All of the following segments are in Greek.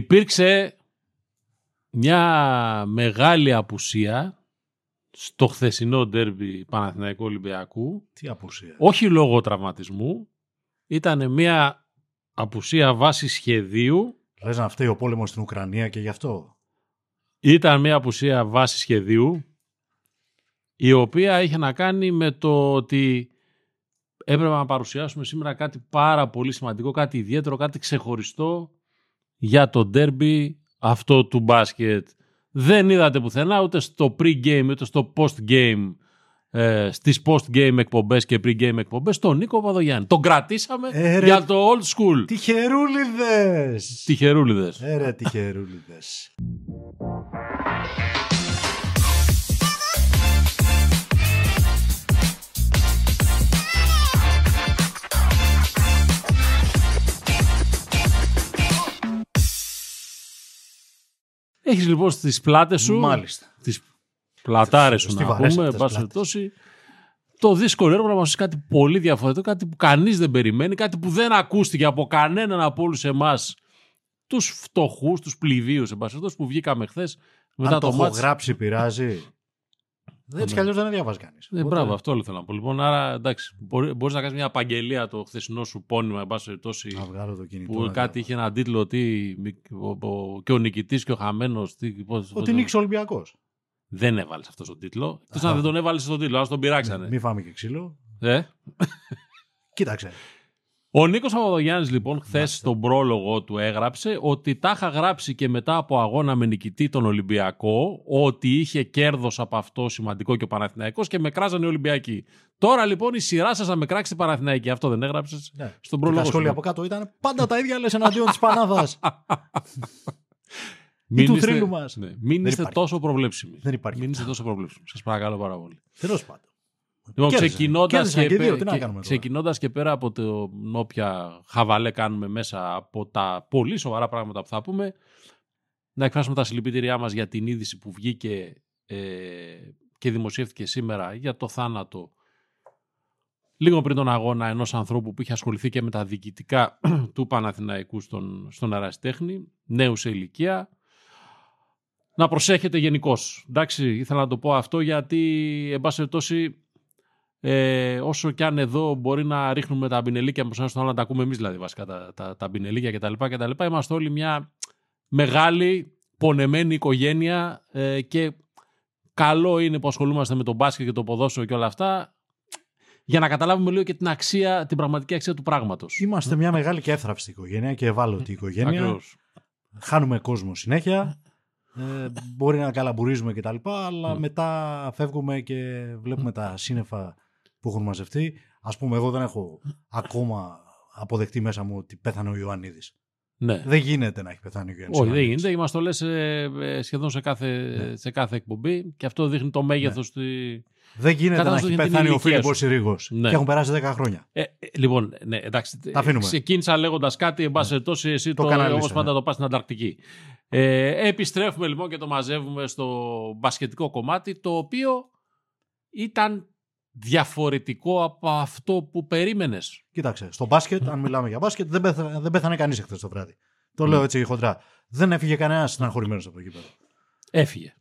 Υπήρξε μια μεγάλη απουσία στο χθεσινό ντέρμπι Παναθηναϊκού Ολυμπιακού. Τι απουσία. Όχι λόγω τραυματισμού. Ήταν μια απουσία βάση σχεδίου. Λες να φταίει ο πόλεμος στην Ουκρανία και γι' αυτό. Ήταν μια απουσία βάση σχεδίου η οποία είχε να κάνει με το ότι έπρεπε να παρουσιάσουμε σήμερα κάτι πάρα πολύ σημαντικό, κάτι ιδιαίτερο, κάτι ξεχωριστό για το ντέρμπι αυτό του μπάσκετ. Δεν είδατε πουθενά ούτε στο pre-game ούτε στο post-game ε, στις post-game εκπομπές και pre-game εκπομπές τον Νίκο Παδογιάννη. Τον κρατήσαμε Ε, ρε, για το old school. Τυχερούλιδες! Τυχερούλιδες. Ε, ρε, τυχερούλιδες. Έχεις λοιπόν στις πλάτες σου, Μάλιστα. τις πλατάρες σου Στη να βαρές πούμε, εν αυτές πάση πλάτες. περιπτώσει, το δύσκολο έργο να μας κάτι πολύ διαφορετικό, κάτι που κανείς δεν περιμένει, κάτι που δεν ακούστηκε από κανέναν από όλους εμάς, τους φτωχούς, τους πληβίους, εν πάση περιπτώσει, που βγήκαμε χθες μετά Αν το, το, έχω μάτς. γράψει πειράζει. Έτσι κι αλλιώς δεν διαβάζει κανείς. Ε, μπράβο, αυτό όλο θέλω να πω. Λοιπόν, άρα εντάξει, μπορεί, μπορείς να κάνεις μια απαγγελία το χθεσινό σου πόνημα, εν πάση περιπτώσει, Να βγάλω το κινητό. που να κάτι διαβάσω. είχε έναν τίτλο τι, ο, ο- και ο νικητής και ο χαμένος. Τι, πώς, Ότι νίξει ο Ολυμπιακός. Δεν έβαλες αυτό τον τίτλο. Εκτός Α. αν δεν τον έβαλες στον τίτλο, αν τον πειράξανε. Μη φάμε και ξύλο. Ε; Κοίταξε. Ο Νίκος Παπαδογιάννης, λοιπόν, χθες Μάλιστα. στον πρόλογο του έγραψε ότι τα είχα γράψει και μετά από αγώνα με νικητή τον Ολυμπιακό, ότι είχε κέρδος από αυτό σημαντικό και ο Παναθηναϊκός και με κράζανε οι Ολυμπιακοί. Τώρα λοιπόν η σειρά σας να με κράξει την Παναθηναϊκή. Αυτό δεν έγραψες Ναι. στον Και πρόλογο τα σου. σχόλια από κάτω ήταν πάντα τα ίδια λες εναντίον της Πανάδας. Μην του είστε- θρύλου μας. Ναι, μην είστε υπάρχει. τόσο προβλέψιμοι. Δεν υπάρχει. Μην είστε τόσο προβλέψιμοι. Σας παρακαλώ πάρα πολύ. Τέλος πάντων. Λοιπόν, Κέρδισαν. ξεκινώντας Κέρδισαν και, και δύο, πέ- τι να και- κάνουμε τώρα. ξεκινώντας και πέρα από το όποια χαβαλέ κάνουμε μέσα από τα πολύ σοβαρά πράγματα που θα πούμε, να εκφράσουμε τα συλληπιτήριά μας για την είδηση που βγήκε ε, και δημοσιεύτηκε σήμερα για το θάνατο λίγο πριν τον αγώνα ενός ανθρώπου που είχε ασχοληθεί και με τα διοικητικά του Παναθηναϊκού στον, στον Αραστέχνη, νέους σε ηλικία. Να προσέχετε γενικώς. Εντάξει, ήθελα να το πω αυτό γιατί, εν πάση περιπτώσει, ε, όσο κι αν εδώ μπορεί να ρίχνουμε τα μπινελίκια μπροστά στον άλλο, να τα ακούμε εμείς δηλαδή βασικά τα, τα, τα μπινελίκια κτλ, κτλ. Είμαστε όλοι μια μεγάλη πονεμένη οικογένεια ε, και καλό είναι που ασχολούμαστε με τον μπάσκετ και το ποδόσφαιρο και όλα αυτά για να καταλάβουμε λίγο και την αξία, την πραγματική αξία του πράγματος. Είμαστε μια μεγάλη και εύθραυστη οικογένεια και ευάλωτη οικογένεια. Ακριβώς. Χάνουμε κόσμο συνέχεια. Ε, μπορεί να καλαμπουρίζουμε κτλ. Αλλά Mm. μετά φεύγουμε και βλέπουμε τα σύννεφα που έχουν μαζευτεί. Α πούμε, εγώ δεν έχω ακόμα αποδεχτεί μέσα μου ότι πέθανε ο Ιωαννίδης. Ναι. Δεν γίνεται να έχει πεθάνει ο Γιάννης Όχι, δεν Ιωαννίδης. γίνεται. Είμαστε το λες ε, ε, σχεδόν σε κάθε, Ναι. σε κάθε εκπομπή και αυτό δείχνει το μέγεθος τη... Δεν γίνεται να Κατάλαβα έχει την πεθάνει ο ηλικία Φίλιππος σου. Συρίγος. Ναι. Και έχουν περάσει 10 χρόνια. Ε, ε, λοιπόν, ναι, εντάξει. Τα αφήνουμε. Ξεκίνησα λέγοντας κάτι, εν πάση περιπτώσει, εσύ Το το, καναλίσαμε. όπως πάντα το πας στην Ανταρκτική. Ε, επιστρέφουμε λοιπόν και το μαζεύουμε στο μπασκετικό κομμάτι, το οποίο ήταν διαφορετικό από αυτό που περίμενες. Κοίταξε, στο μπάσκετ, αν μιλάμε για μπάσκετ, δεν πέθανε, δεν πέθανε κανείς εχθές το βράδυ. Το λέω έτσι χοντρά. Δεν έφυγε κανένας στεναχωρημένο από το γήπεδο. Έφυγε.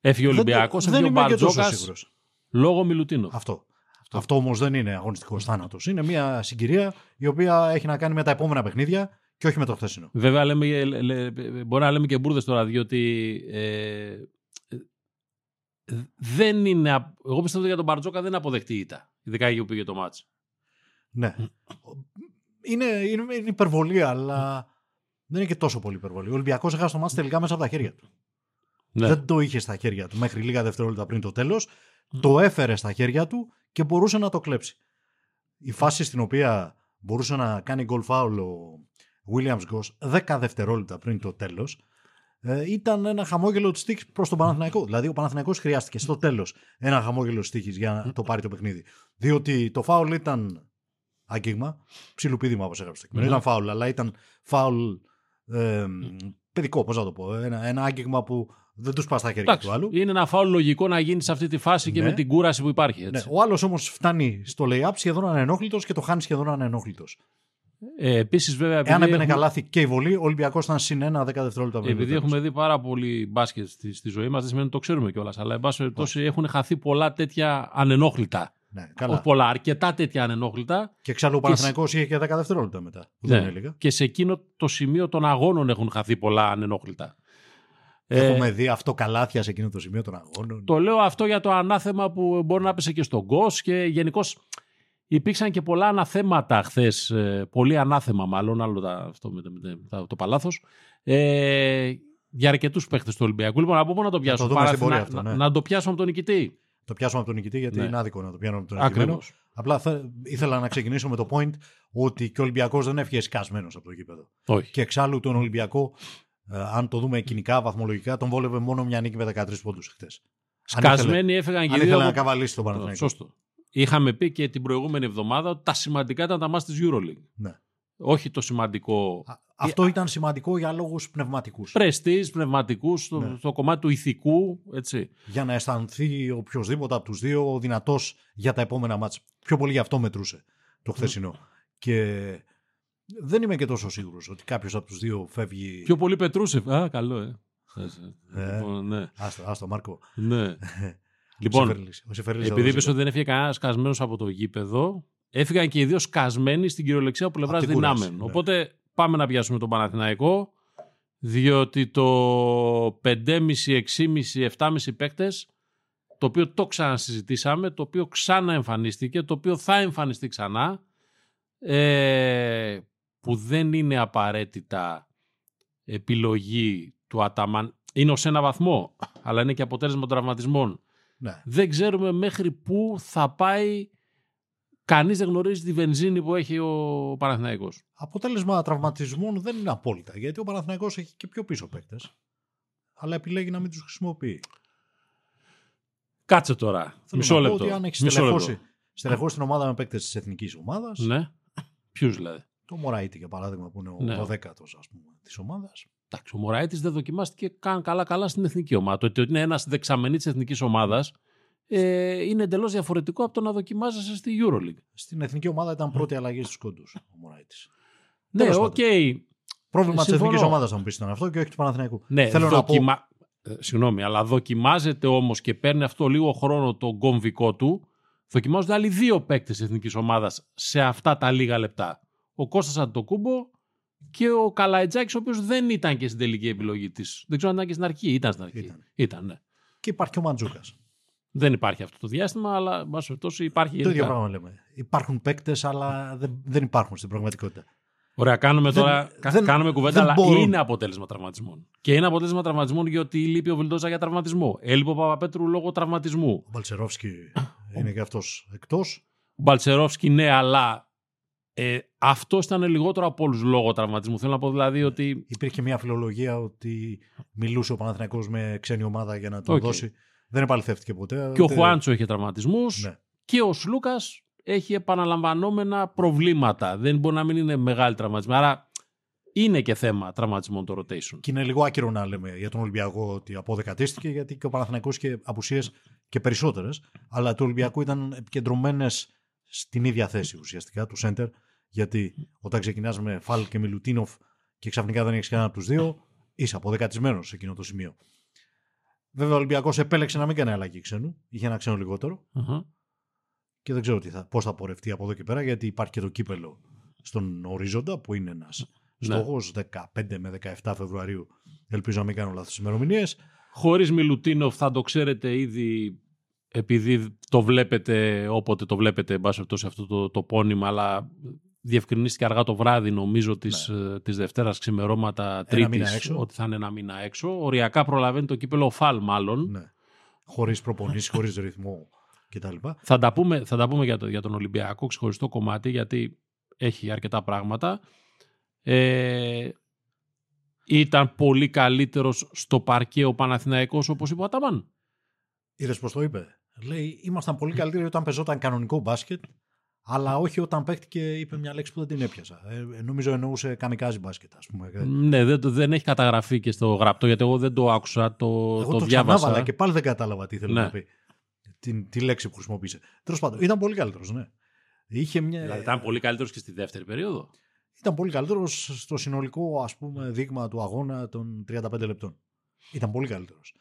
Έφυγε ο Δεν το- Ολυμπιακός, δεν έφυγε ο είμαι και τόσο Μπαρτζόκας σίγουρος. λόγω Μιλουτίνοφ. Αυτό. Αυτό όμως δεν είναι αγωνιστικός θάνατος. Είναι μια συγκυρία η οποία έχει να κάνει με τα επόμενα παιχνίδια και όχι με το χθεσινό. Βέβαια, λέμε, ε, λέ- λέ- μπορεί να λέμε και μπουρδες τώρα, διότι ε, ε, δεν είναι. απ- Εγώ πιστεύω ότι για τον Μπαρτζόκα δεν είναι αποδεκτή η ήττα. Ειδικά εκεί που πήγε το μάτς. Ναι. Είναι, είναι, είναι υπερβολή, αλλά δεν είναι και τόσο πολύ υπερβολή. Ο Ολυμπιακός έχασε το μάτι τελικά μέσα από τα χέρια του. Ναι. Δεν το είχε στα χέρια του μέχρι λίγα δευτερόλεπτα πριν το τέλος. Το έφερε στα χέρια του και μπορούσε να το κλέψει. Η φάση στην οποία μπορούσε να κάνει γκολ φάουλ ο Williams Goss 10 δευτερόλεπτα πριν το τέλος. Ήταν ένα χαμόγελο τη τύχη προς τον Παναθηναϊκό. Δηλαδή, ο Παναθηναϊκός χρειάστηκε στο τέλος ένα χαμόγελο τη τύχη για να το πάρει το παιχνίδι. Διότι το φάουλ ήταν άγγιγμα, ψιλοπίδημα όπως έγραψε το κείμενο. Μμμ. Ήταν φάουλ, αλλά ήταν φάουλ ε, παιδικό, πώς να το πω. Ένα, ένα άγγιγμα που δεν τους πας στα χέρια Εντάξει, του άλλου. είναι ένα φάουλ λογικό να γίνει σε αυτή τη φάση και Ναι. με την κούραση που υπάρχει. Ναι, Έτσι. ο άλλος όμως φτάνει στο lay-up σχεδόν ανενόχλητος και το χάνει σχεδόν ανενόχλητος. Ε, Επίσης, βέβαια. Εάν επειδή έμπαινε έχουμε- καλάθι και η βολή, ο Ολυμπιακός ήταν συν ένα 10 δευτερόλεπτα πριν. το Επειδή τέλος. έχουμε δει πάρα πολύ μπάσκετ στη, στη ζωή μας, δεν σημαίνει ότι το ξέρουμε κιόλας. Αλλά, εν πάση περιπτώσει, έχουν χαθεί πολλά τέτοια ανενόχλητα. Ναι, Όχι καλά. πολλά, αρκετά τέτοια ανενόχλητα. Και εξάλλου ο Και Παναθηναϊκός είχε και 10 δευτερόλεπτα μετά. που Ναι. Δεν έλεγα. Και σε εκείνο το σημείο των αγώνων έχουν χαθεί πολλά ανενόχλητα. Ε, Έχουμε δει αυτό καλάθια σε εκείνο το σημείο των αγώνων. Το λέω αυτό για το ανάθεμα που μπορεί να πέσε και στον Γκος και γενικώς υπήρξαν και πολλά αναθέματα χθες. Πολύ ανάθεμα μάλλον, άλλο τα, αυτό με, το- με το- το παλάθος. Ε, για αρκετούς παίχτε του Ολυμπιακού. Λοιπόν, από πού να το πιάσουμε. δούμε στην Παραθυνα- πορεία αυτό, να, ναι. να το πιάσουμε από τον νικητή. Το πιάσουμε από τον νικητή γιατί Ναι. είναι άδικο να το πιάνουμε από τον νικημένο. Ακριβώς. Απλά θε- ήθελα να ξεκινήσω με το point ότι και ο Ολυμπιακός δεν έφυγε σκασμένο από το γήπεδο. Όχι. Και εξάλλου τον Ολυμπιακό, ε, αν το δούμε κοινικά, βαθμολογικά, τον βόλευε μόνο μια νίκη με 13 πόντους χτε. Σκασμένοι έφυγαν και Αν οι δύο. ήθελε να από- καβαλήσει τον Παναθηναϊκό. Σωστό. Είχαμε πει και την προηγούμενη εβδομάδα ότι τα σημαντικά ήταν τα μάτς της EuroLeague. Ναι. Όχι το σημαντικό Α- Αυτό ήταν σημαντικό για λόγους πνευματικούς. πρεστής, πνευματικούς, στο, Ναι. στο κομμάτι του ηθικού, έτσι. Για να αισθανθεί οποιοδήποτε από τους δύο δυνατός για τα επόμενα μάτς. Πιο πολύ γι' αυτό μετρούσε το χθεσινό. Και δεν είμαι και τόσο σίγουρος ότι κάποιος από τους δύο φεύγει. Πιο πολύ Πετρούσεφ. Α, καλό, ε. Ε. Λοιπόν, ναι. Άστο, άστο, Μάρκο. ναι. λοιπόν, Σεφερλής. Ο Σεφερλής θα επειδή δώσει είπες ότι δεν έφυγε κανένας σκασμένος από το γήπεδο, έφυγαν και οι δύο σκασμένοι στην κυριολεξία από πλευράς Απ' την κούραση, δυνάμεων. ναι. Οπότε πάμε να πιάσουμε τον Παναθηναϊκό, διότι το 5,5, 6,5, 7,5 παίκτες, το οποίο το ξανασυζητήσαμε, το οποίο ξαναεμφανίστηκε, το οποίο θα εμφανιστεί ξανά, ε, που δεν είναι απαραίτητα επιλογή του Αταμάν. Είναι ως ένα βαθμό, αλλά είναι και αποτέλεσμα των τραυματισμών. Ναι. Δεν ξέρουμε μέχρι πού θα πάει. Κανείς δεν γνωρίζει τη βενζίνη που έχει ο Παναθηναϊκός. Αποτέλεσμα τραυματισμών δεν είναι απόλυτα. Γιατί ο Παναθηναϊκός έχει και πιο πίσω παίκτες. Αλλά επιλέγει να μην τους χρησιμοποιεί. Κάτσε τώρα. Θέλω Μισό να πω λεπτό. Ότι αν έχεις Μισό στελεχώσει, λεπτό. στελεχώσει την ομάδα με παίκτες της εθνικής ομάδα, Ναι. Ποιους δηλαδή; το Μωραήτη για παράδειγμα που είναι ο Ναι. 12ο της ομάδας. Εντάξει, ο Μωράητης δεν δοκιμάστηκε καν καλά-καλά στην εθνική ομάδα. Το ότι είναι ένας δεξαμενής της εθνικής ομάδας ε, είναι εντελώς διαφορετικό από το να δοκιμάζεσαι στη Euroleague. Στην εθνική ομάδα ήταν πρώτη αλλαγή στους κόντους ο Μωραήτη. Ναι, Τέλος οκ. Πρόβλημα της Συμφωνώ. εθνικής ομάδας, θα μου πεις ήταν αυτό και όχι του Παναθηναϊκού. Ναι, Θέλω να πω. δοκιμα... ε, Συγγνώμη, αλλά δοκιμάζεται όμως και παίρνει αυτό λίγο χρόνο το κομβικό του. Δοκιμάζονται άλλοι δύο παίκτες της εθνικής ομάδας σε αυτά τα λίγα λεπτά. Ο Κώστας Αντετοκούνμπο και ο Καλαϊτζάκης, ο οποίος δεν ήταν και στην τελική επιλογή της. Δεν ξέρω αν ήταν και στην αρχή. Ήταν στην αρχή. Ήταν. ήταν ναι. Και υπάρχει και ο Μαντζούκας. Δεν υπάρχει αυτό το διάστημα, αλλά εν πάση περιπτώσει υπάρχει. Το ίδιο γενικά. πράγμα λέμε. Υπάρχουν παίκτες, αλλά δεν, δεν υπάρχουν στην πραγματικότητα. Ωραία, κάνουμε Δεν- τώρα κα- δεν- κάνουμε κουβέντα, δεν αλλά μπορούν. είναι αποτέλεσμα τραυματισμών. Και είναι αποτέλεσμα τραυματισμών γιατί λείπει ο Βιλντόζα για τραυματισμό. Έλειπε ο Παπαπέτρου λόγω τραυματισμού. Ο Μπαλτσερόφσκι είναι και αυτός εκτός. Ο Μπαλτσερόφσκι ναι, αλλά ε, αυτό ήταν λιγότερο από όλους λόγω τραυματισμού. Θέλω να πω δηλαδή ότι. Υπήρχε μια φιλολογία ότι μιλούσε ο Παναθηναϊκός με ξένη ομάδα για να τον Οκ. δώσει. Δεν επαληθεύτηκε ποτέ. Και ο ούτε- Χουάντσο είχε τραυματισμούς. Ναι. Και ο Σλούκας έχει επαναλαμβανόμενα προβλήματα. Δεν μπορεί να μην είναι μεγάλη τραυματισμή. Άρα είναι και θέμα τραυματισμών το rotation. Και είναι λίγο άκυρο να λέμε για τον Ολυμπιακό ότι αποδεκατίστηκε, γιατί και ο Παναθηναϊκός είχε απουσίες και περισσότερες, αλλά του Ολυμπιακού ήταν επικεντρωμένες στην ίδια θέση ουσιαστικά, του center, γιατί όταν ξεκινάς με Φαλ και Μιλουτίνοφ και ξαφνικά δεν έχεις κανένα από τους δύο, είσαι αποδεκατισμένος σε εκείνο το σημείο. Βέβαια ο Ολυμπιακός επέλεξε να μην κάνει αλλαγή ξένου, είχε ένα ξένο λιγότερο Αχα. και δεν ξέρω τι θα, πώς θα πορευτεί από εδώ και πέρα, γιατί υπάρχει και το κύπελο στον ορίζοντα που είναι ένας Ναι. στόχος 15 με 17 Φεβρουαρίου. Ελπίζω να μην κάνω λάθος ημερομηνίες. Χωρίς Μιλουτίνοφ θα το ξέρετε ήδη επειδή το βλέπετε όποτε το βλέπετε εν πάση περιπτώσει, αυτό το, το πόνημα αλλά διευκρινίστηκε αργά το βράδυ νομίζω της, ε, της Δευτέρας ξημερώματα Ναι. μήνα Τρίτης έξω. ότι θα είναι ένα μήνα έξω. Οριακά προλαβαίνει το κύπελο Φαλ μάλλον. Ναι. Χωρίς προπονήσεις, χωρίς ρυθμό κτλ. Θα τα πούμε, θα τα πούμε για, το, για τον Ολυμπιακό ξεχωριστό κομμάτι γιατί έχει αρκετά πράγματα. Ε, ήταν πολύ καλύτερος στο παρκέ ο Παναθηναϊκός όπως είπε ο Αταμάν. Είδες πώς το είπε. Λέει, ήμασταν πολύ καλύτεροι όταν πεζόταν κανονικό μπάσκετ, αλλά όχι όταν παίχτηκε, είπε μια λέξη που δεν την έπιασα. Ε, ε, νομίζω εννοούσε καμικάζι μπάσκετ, ας πούμε. Ε, Ναι, δεν, το- δεν έχει καταγραφεί και στο γραπτό γιατί εγώ δεν το άκουσα, το, Εγώ το, το, διάβασα. ξανάβαλα και πάλι δεν κατάλαβα τι θέλει Ναι. να πει. Την, τη λέξη που χρησιμοποίησε. Τέλος πάντων, ήταν πολύ καλύτερος, ναι. Είχε μια... Δηλαδή ήταν πολύ καλύτερος και στη δεύτερη περίοδο. ήταν πολύ καλύτερος στο συνολικό ας πούμε, δείγμα του αγώνα των 35 λεπτών. Ήταν πολύ καλύτερος.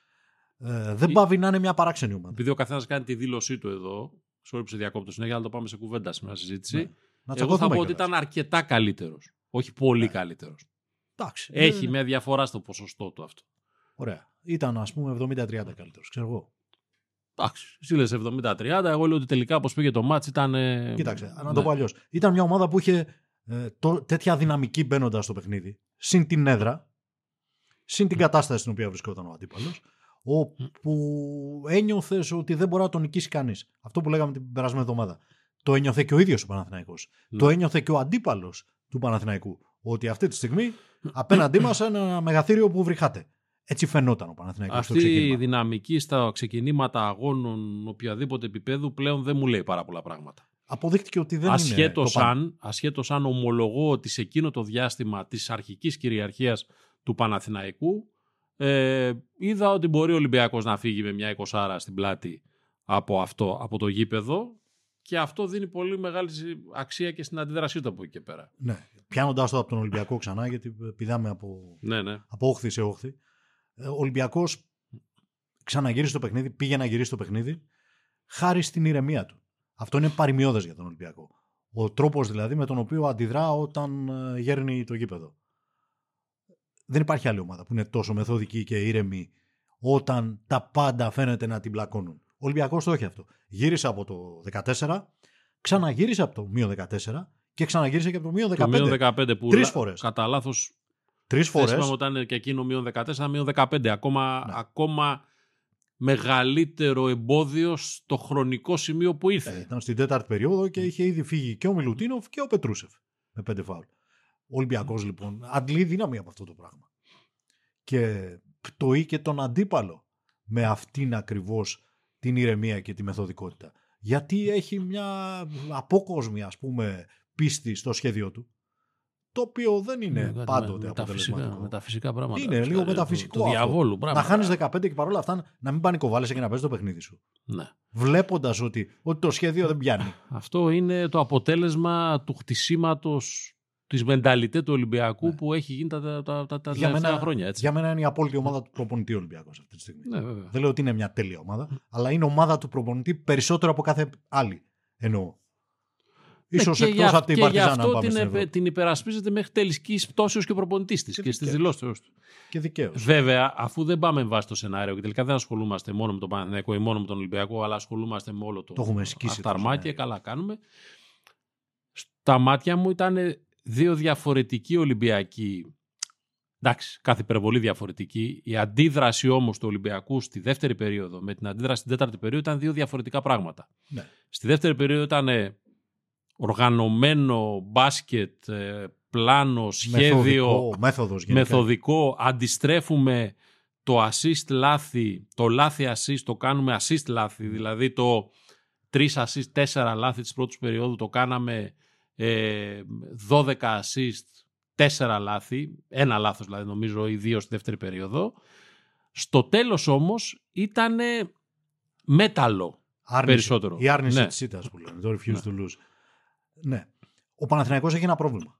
Ε, δεν πάβει να είναι μια παράξενη ομάδα. Επειδή ο καθένας κάνει τη δήλωσή του εδώ, sorry που σε διακόπτω συνέχεια, αλλά το πάμε σε κουβέντα σήμερα συζήτηση. Ναι. Να Εγώ θα πω τσακωθούμε ότι κιόλας. ήταν αρκετά καλύτερος. Όχι πολύ Ναι. καλύτερος. Εντάξει, Έχει ναι, ναι. μια διαφορά στο ποσοστό του αυτό. Ωραία. Ήταν ας πούμε 70-30 καλύτερος. Ξέρω εγώ. Εντάξει, εσύ λες 70-30, εγώ λέω ότι τελικά όπως πήγε το μάτς ήταν... ε, Κοίταξε, να ναι. το πω αλλιώς. Ήταν μια ομάδα που είχε ε, το, τέτοια δυναμική μπαίνοντας στο παιχνίδι, συν την έδρα, συν την κατάσταση στην οποία βρισκόταν ο αντίπαλος, όπου ένιωθες ότι δεν μπορεί να τον νικήσει κανείς. Αυτό που λέγαμε την περασμένη εβδομάδα. Το ένιωθε και ο ίδιος ο Παναθηναϊκός. Ναι. Το ένιωθε και ο αντίπαλος του Παναθηναϊκού. Ότι αυτή τη στιγμή απέναντί μας ένα μεγαθύριο που βρυχάται. Έτσι φαινόταν ο Παναθηναϊκός στο Αυτή η ξεκίνημα. δυναμική στα ξεκινήματα αγώνων οποιαδήποτε επίπεδου πλέον δεν μου λέει πάρα πολλά πράγματα. Αποδείχτηκε ότι δεν είναι. ασχέτως, το πάνω. αν, ασχέτως αν ομολογώ ότι σε εκείνο το διάστημα της αρχικής κυριαρχίας του Παναθηναϊκού ε, είδα ότι μπορεί ο Ολυμπιακός να φύγει με μια 20 στην πλάτη από αυτό, από το γήπεδο και αυτό δίνει πολύ μεγάλη αξία και στην αντίδρασή του από εκεί και πέρα. Ναι. Πιάνοντάς το από τον Ολυμπιακό ξανά, γιατί πηδάμε από Ναι, ναι. από όχθη σε όχθη. Ε, Ο Ολυμπιακός ξαναγύρισε το παιχνίδι, πήγε να γυρίσει το παιχνίδι, χάρη στην ηρεμία του. Αυτό είναι παρημιώδε για τον Ολυμπιακό. Ο τρόπος δηλαδή με τον οποίο αντιδρά όταν ε, γέρνει το γήπεδο. Δεν υπάρχει άλλη ομάδα που είναι τόσο μεθοδική και ήρεμη όταν τα πάντα φαίνεται να την πλακώνουν. Ο Ολυμπιακός το έχει αυτό. Γύρισε από το 14, ξαναγύρισε από το μείον 14 και ξαναγύρισε και από το μείον 15. Το μείον 15 που Τρεις λα- φορές. κατά λάθος Τρεις φορές. Θέσαμε ότι ήταν και εκείνο μείον 14, μείον 15. Ακόμα, Ναι. ακόμα μεγαλύτερο εμπόδιο στο χρονικό σημείο που ήρθε. Ε, ήταν στην τέταρτη περίοδο και είχε ήδη φύγει και ο Μιλουτίνοφ και ο Πετρούσεφ με πέντε φάουλ. Ο Ολυμπιακός λοιπόν αντλεί δύναμη από αυτό το πράγμα. Και πτωεί και τον αντίπαλο με αυτήν ακριβώς την ηρεμία και τη μεθοδικότητα. Γιατί έχει μια απόκοσμη ας πούμε πίστη στο σχέδιο του το οποίο δεν είναι Ναι, κάτι πάντοτε με- μεταφυσικά, αποτελεσματικό. μεταφυσικά πράγματα. Είναι λίγο Του- μεταφυσικό Του αυτό. διαβόλου Να πράγματα. χάνει 15 και παρόλα αυτά να μην πανικοβάλλεσαι και να παίζεις το παιχνίδι σου. Ναι. Βλέποντας ότι, ότι το σχέδιο δεν πιάνει. Αυτό είναι το αποτέλεσμα του χτισήματος της μενταλιτέ του Ολυμπιακού Ναι. που έχει γίνει τα, τα, τα, τα για, τελευταία μένα, χρόνια. Έτσι. για μένα είναι η απόλυτη ομάδα του προπονητή Ολυμπιακός αυτή τη στιγμή. Ναι, βέβαια. Δεν λέω ότι είναι μια τέλεια ομάδα, αλλά είναι ομάδα του προπονητή περισσότερο από κάθε άλλη. Εννοώ. Ίσως Ναι, και εκτός για- από την και γι' Παρτιζάν, αν αυτό πάμε την, στην επε- Ευρώπη. την υπερασπίζεται μέχρι τελική πτώσεως και ο προπονητής της Και και, στις δικαίως. δηλώσεις του. Και δικαίως. Βέβαια, αφού δεν πάμε με βάση το σενάριο και τελικά δεν ασχολούμαστε μόνο με τον Παναθηναϊκό ή μόνο με τον Ολυμπιακό, αλλά ασχολούμαστε με όλο το, Το έχουμε σκίσει το αυταρμάκι, σενάριο. καλά κάνουμε. Στα μάτια μου ήταν δύο διαφορετικοί Ολυμπιακοί. Εντάξει, κάθε υπερβολή διαφορετική. Η αντίδραση όμως του Ολυμπιακού στη δεύτερη περίοδο με την αντίδραση στην τέταρτη περίοδο ήταν δύο διαφορετικά πράγματα. Ναι. Στη δεύτερη περίοδο ήταν ε, οργανωμένο μπάσκετ, ε, πλάνο, σχέδιο, Μεθοδικό, μέθοδος γενικά. μεθοδικό, αντιστρέφουμε το assist λάθη, το λάθη assist το κάνουμε assist λάθη, δηλαδή το 3 assist, 4 λάθη της πρώτης περίοδου το κάναμε ε, 12 assist, 4 λάθη, ένα λάθος δηλαδή νομίζω ή δύο στη δεύτερη περίοδο. Στο τέλος όμως ήταν μέταλλο Άρνηση. περισσότερο. Η άρνηση Ναι. της ήττας που λένε, το refuse to lose. Ναι. Ο Παναθηναϊκός έχει ένα πρόβλημα.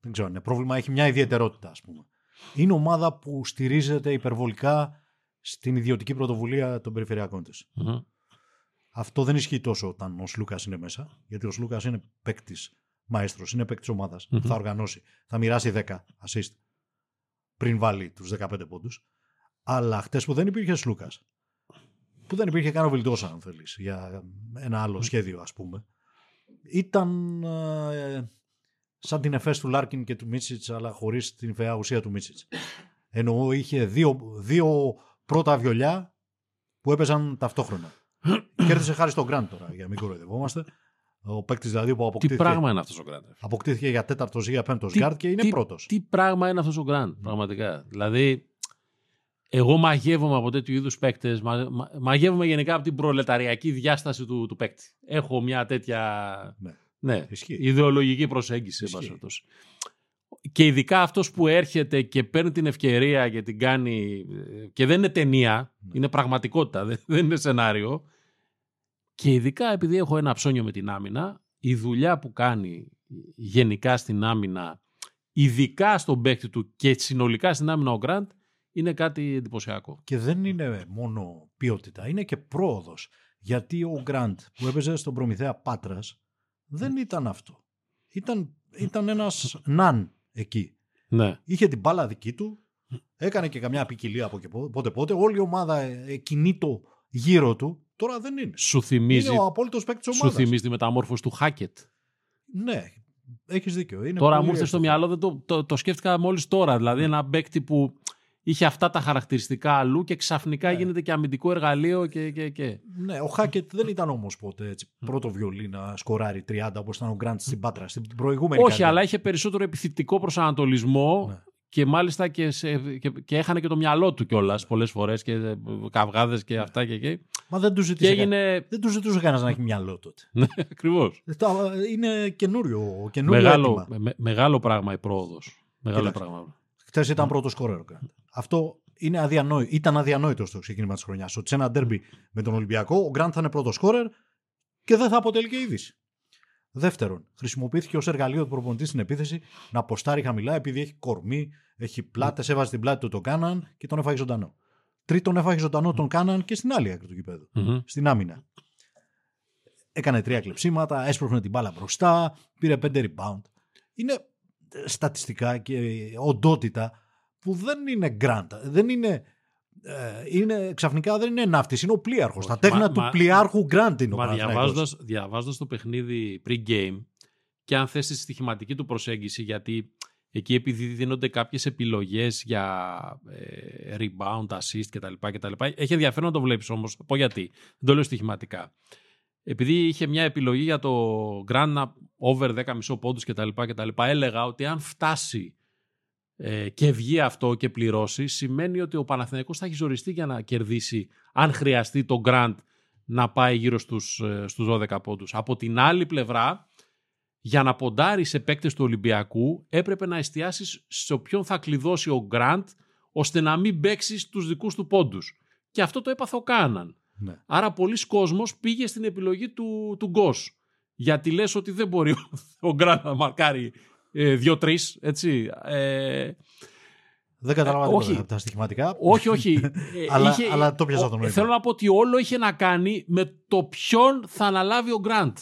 Δεν ξέρω, είναι πρόβλημα, έχει μια ιδιαιτερότητα ας πούμε. Είναι ομάδα που στηρίζεται υπερβολικά στην ιδιωτική πρωτοβουλία των περιφερειακών της. Μμμ. Αυτό δεν ισχύει τόσο όταν ο Σλούκας είναι μέσα, γιατί ο Σλούκας είναι παίκτης μαέστρος, είναι παίκτης ομάδας Μμμ. που θα οργανώσει, θα μοιράσει 10 assist πριν βάλει τους 15 πόντους. Αλλά χτες που δεν υπήρχε Σλούκας, που δεν υπήρχε καν ο Βιλντόσα, αν θέλεις, για ένα άλλο σχέδιο, ας πούμε, ήταν ε, σαν την εφές του Λάρκιν και του Μίτσιτς, αλλά χωρίς την φαιά ουσία του Μίτσιτς. Εννοώ είχε δύο, δύο πρώτα βιολιά που έπαιζαν ταυτόχρονα. Κέρδισε χάρη στον Γκραντ τώρα, για να μην κοροϊδευόμαστε. Ο παίκτης δηλαδή που Τι αποκτήθηκε, πράγμα είναι αυτός ο Γκραντ. αποκτήθηκε για τέταρτο ή για πέμπτο Τι- γκαρντ και είναι τι- πρώτος. Τι πράγμα είναι αυτός ο Γκραντ, πραγματικά. Δηλαδή, εγώ μαγεύομαι από τέτοιου είδους παίκτες, μα, μα- μαγεύομαι γενικά από την προλεταριακή διάσταση του, του παίκτη. Έχω μια τέτοια Ναι. ναι, Ισχύει. ιδεολογική προσέγγιση. εν πάση Ισχύει. περιπτώσει. Και ειδικά αυτός που έρχεται και παίρνει την ευκαιρία και την κάνει ε, και δεν είναι ταινία, Ναι. είναι πραγματικότητα, δεν, δεν είναι σενάριο. Και ειδικά επειδή έχω ένα ψώνιο με την άμυνα, η δουλειά που κάνει γενικά στην άμυνα, ειδικά στον παίκτη του και συνολικά στην άμυνα ο Γκραντ, είναι κάτι εντυπωσιακό. Και δεν είναι μόνο ποιότητα, είναι και πρόοδος. Γιατί ο Γκραντ που έπαιζε στον Προμηθέα Πάτρας δεν ήταν αυτό. Ήταν, ήταν ένας ναν εκεί. Ναι. Είχε την μπάλα δική του, έκανε και καμιά ποικιλία από και πότε πότε. Όλη η ομάδα ε, κινείται γύρω του. Τώρα δεν είναι. Σου θυμίζει, είναι ο απόλυτος παίκτης τη σου ομάδας. θυμίζει τη μεταμόρφωση του Χάκετ. Ναι, έχεις δίκιο. Είναι Τώρα πολύ μου ήρθε στο εύστοχο. μυαλό, δεν το, το, το σκέφτηκα μόλις τώρα. Δηλαδή ένα παίκτη που είχε αυτά τα χαρακτηριστικά αλλού και ξαφνικά Ναι. γίνεται και αμυντικό εργαλείο και. και, και. Ναι, ο Χάκετ δεν ήταν όμως ποτέ έτσι, πρώτο βιολί να σκοράρει 30 όπως ήταν ο Γκραντ στην Πάτρα. Στην προηγούμενη Όχι, καριέρα. αλλά είχε περισσότερο επιθετικό προσανατολισμό Ναι. Και μάλιστα και, σε, και, και έχανε και το μυαλό του κιόλας πολλές φορές και καυγάδες και αυτά και εκεί. Μα δεν τους Και ζητούσε, κα- έγινε. δεν τους ζητούσε κανένας να έχει μυαλό τότε. Ναι, ακριβώς. Τα- Είναι καινούριο, καινούριο Μεγάλο, αίτημα. με, μεγάλο πράγμα η πρόοδος. Μεγάλο Κοίταξε. πράγμα. Χθες ήταν πρώτος σκόρερ ο Γκραντ. Αυτό είναι αδιανόητο. Ήταν αδιανόητο στο ξεκίνημα της χρονιάς. Ότι σε ένα ντέρμπι με τον Ολυμπιακό, ο Γκραντ θα είναι πρώτος σκόρερ και δεν θα αποτελεί και είδηση. Δεύτερον, χρησιμοποιήθηκε ως εργαλείο του προπονητή στην επίθεση να αποστάρει χαμηλά επειδή έχει κορμί, έχει πλάτες, έβαζε την πλάτη του τον Κάναν και τον έφαγε ζωντανό. Τρίτον, έφαγε ζωντανό τον Κάναν και στην άλλη άκρη του γηπέδου, Μμμ. στην άμυνα. Έκανε τρία κλεψίματα, έσπρωχνε την μπάλα μπροστά, πήρε πέντε rebound. Είναι ε, στατιστικά και οντότητα που δεν είναι γκράντα. Δεν είναι, ε, είναι, ξαφνικά δεν είναι ναύτης, είναι ο πλοίαρχος. Όχι, Τα τέχνα μα- του μα- πλοιάρχου γκραντ είναι ο Μα Παναθηναϊκός. διαβάζοντας, διαβάζοντας το παιχνίδι pre-game και αν θες τη στοιχηματική του προσέγγιση γιατί εκεί επειδή δίνονται κάποιες επιλογές για ε, rebound, assist κτλ, κτλ. Έχει ενδιαφέρον να το βλέπεις όμως. Θα πω γιατί. Δεν το λέω στοιχηματικά. Επειδή είχε μια επιλογή για το Grand να over 10,5 πόντους κτλ, κτλ. Έλεγα ότι αν φτάσει ε, και βγει αυτό και πληρώσεις, σημαίνει ότι ο Παναθηναϊκός θα έχει ζοριστεί για να κερδίσει αν χρειαστεί το Grand να πάει γύρω στους, ε, στους 12 πόντους. Από την άλλη πλευρά, για να ποντάρεις σε παίκτες του Ολυμπιακού, έπρεπε να εστιάσεις σε ποιον θα κλειδώσει ο Γκραντ, ώστε να μην παίξεις τους δικούς του πόντους. Και αυτό το έπαθε ο Κάναν. Ναι. Άρα πολλοί κόσμος πήγε στην επιλογή του, του Γκος. Γιατί λες ότι δεν μπορεί ο, ο Γκραντ να μαρκάρει ε, δύο-τρεις, έτσι. Ε, Δεν κατάλαβα Ε, τίποτα όχι. από τα στοιχηματικά. όχι, όχι. Ε, Αλλά- αλλά το πιάσα το ο- νόημα. Θέλω να πω ότι όλο είχε να κάνει με το ποιον θα αναλάβει ο Γκραντ.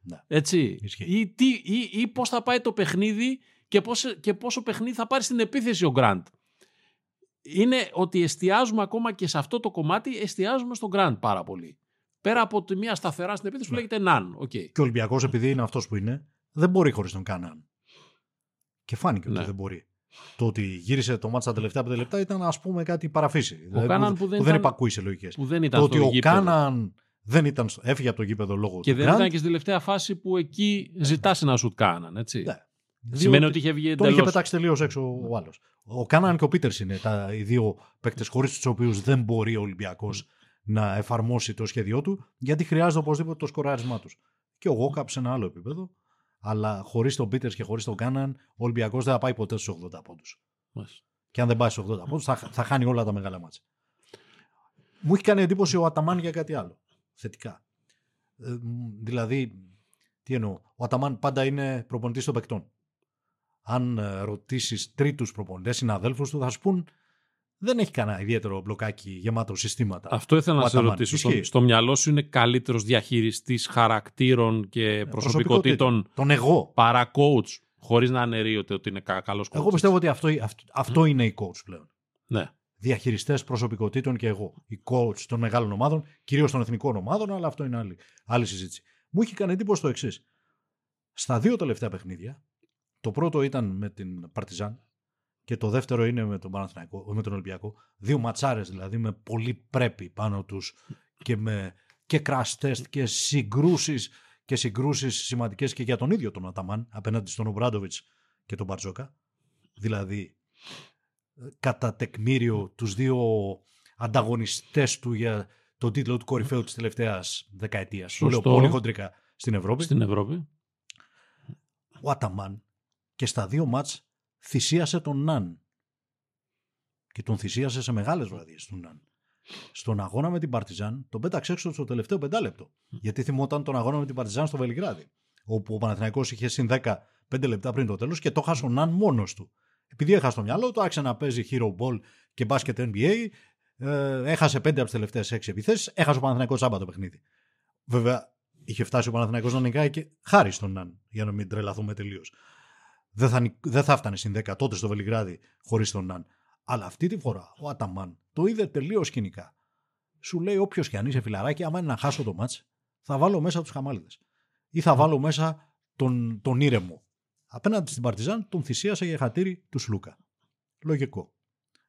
Ναι. Έτσι. Ισχύει. Ή, τι, ή, ή πώς θα πάει το παιχνίδι και, πώς, και πόσο παιχνίδι θα πάρει στην επίθεση ο Γκραντ. Είναι ότι εστιάζουμε ακόμα και σε αυτό το κομμάτι, εστιάζουμε στον Γκραντ πάρα πολύ. Πέρα από τη μία σταθερά στην επίθεση που Ναι. λέγεται Ναν. οκ. Και ο Ολυμπιακός, επειδή είναι αυτός που είναι, δεν μπορεί χωρίς τον Κάναν. Και φάνηκε Ναι. ότι δεν μπορεί. Το ότι γύρισε το ματς τα τελευταία πέντε λεπτά ήταν, ας πούμε, κάτι παρά φύση. Δηλαδή, Κάναν που, που δεν που δεν ήταν- υπακούει σε λογικές. Που δεν ήταν Το στο ότι ο γήπεδο. Κάναν δεν ήταν, στο- έφυγε από το γήπεδο λόγω Και του δεν Γκραντ, ήταν και στη τελευταία φάση που εκεί ζητά ένα σουτ Κάναν. Έτσι. Ναι. Σημαίνει διότι ότι είχε βγει Τον είχε εντελώ. πετάξει τελείως έξω ο άλλος. Ο Κάναν και ο Πίτερς είναι τα, οι δύο παίκτες χωρίς τους οποίους δεν μπορεί ο Ολυμπιακός να εφαρμόσει το σχέδιό του, γιατί χρειάζεται οπωσδήποτε το σκοράρισμά τους. Και ο Γόκαπς σε ένα άλλο επίπεδο, αλλά χωρίς τον Πίτερς και χωρίς τον Κάναν, ο Ολυμπιακός δεν θα πάει ποτέ στους 80 πόντους. Και αν δεν πάει στους 80 πόντους, θα, θα χάνει όλα τα μεγάλα μάτια. Μου έχει κάνει εντύπωση ο Αταμάν για κάτι άλλο. Θετικά. Ε, μ, δηλαδή, τι εννοώ. Ο Αταμάν πάντα είναι προπονητής των παικτών. Αν ε, ρωτήσεις τρίτους προπονητές, συναδέλφους του, θα σου πούν δεν έχει κανένα ιδιαίτερο μπλοκάκι γεμάτο συστήματα. Αυτό ήθελα Ο να σε Αταμάν. ρωτήσω. Στο, Ισχύει. στο μυαλό σου είναι καλύτερος διαχειριστής χαρακτήρων και προσωπικότητων Τον εγώ. παρά coach, χωρίς να αναιρείωται ότι είναι καλός coach. Εγώ πιστεύω ότι αυτό, αυτό, αυτό είναι η coach πλέον. Ναι. Διαχειριστές προσωπικότητων και εγώ. Η coach των μεγάλων ομάδων, κυρίως των εθνικών ομάδων, αλλά αυτό είναι άλλη, άλλη συζήτηση. Μου είχε κάνει εντύπωση το εξής. Στα δύο τελευταία παιχνίδια, το πρώτο ήταν με την Παρτιζάν και το δεύτερο είναι με τον, Παναθηναϊκό, με τον Ολυμπιακό. Δύο ματσάρες δηλαδή με πολύ πρέπει πάνω τους και με και crash test και συγκρούσεις και συγκρούσεις σημαντικές και για τον ίδιο τον Αταμάν απέναντι στον Ομπράντοβιτς και τον Μπαρτζόκα. Δηλαδή ε, κατά τεκμήριο τους δύο ανταγωνιστές του για τον τίτλο του κορυφαίου της τελευταίας δεκαετίας. Το λέω Σωστό. πολύ χοντρικά στην Ευρώπη. Στην Ευρώπη. Ο Αταμάν και στα δύο ματς θυσίασε τον Ναν. Και τον θυσίασε σε μεγάλες βραδιές τον Ναν. Στον αγώνα με την Παρτιζάν τον πέταξε έξω στο τελευταίο πεντάλεπτο. Γιατί θυμόταν τον αγώνα με την Παρτιζάν στο Βελιγράδι. Όπου ο Παναθηναϊκός είχε συν 10 πέντε λεπτά πριν το τέλος και το χάσε ο Ναν μόνος του. Επειδή έχασε το μυαλό του, άρχισε να παίζει hero ball και μπάσκετ NBA. Ε, έχασε πέντε από τις τελευταίες έξι επιθέσεις. Έχασε ο Παναθηναϊκός Σάμπα το παιχνίδι. Βέβαια, είχε φτάσει ο Παναθηναϊκός να νικάει και χάρη στον Ναν, για να μην τρελαθούμε τελείως. Δεν θα, δεν θα φτάνε στην 10 τότε στο Βελιγράδι χωρίς τον Ναν. Αλλά αυτή τη φορά ο Αταμάν το είδε τελείως σκηνικά. Σου λέει όποιος και αν είσαι φιλαράκι, άμα είναι να χάσω το μάτς, θα βάλω μέσα τους χαμάλιδες. Ή θα βάλω μέσα τον, τον ήρεμο. Απέναντι στην Παρτιζάν τον θυσίασε για χατήρι του Σλούκα. Λογικό.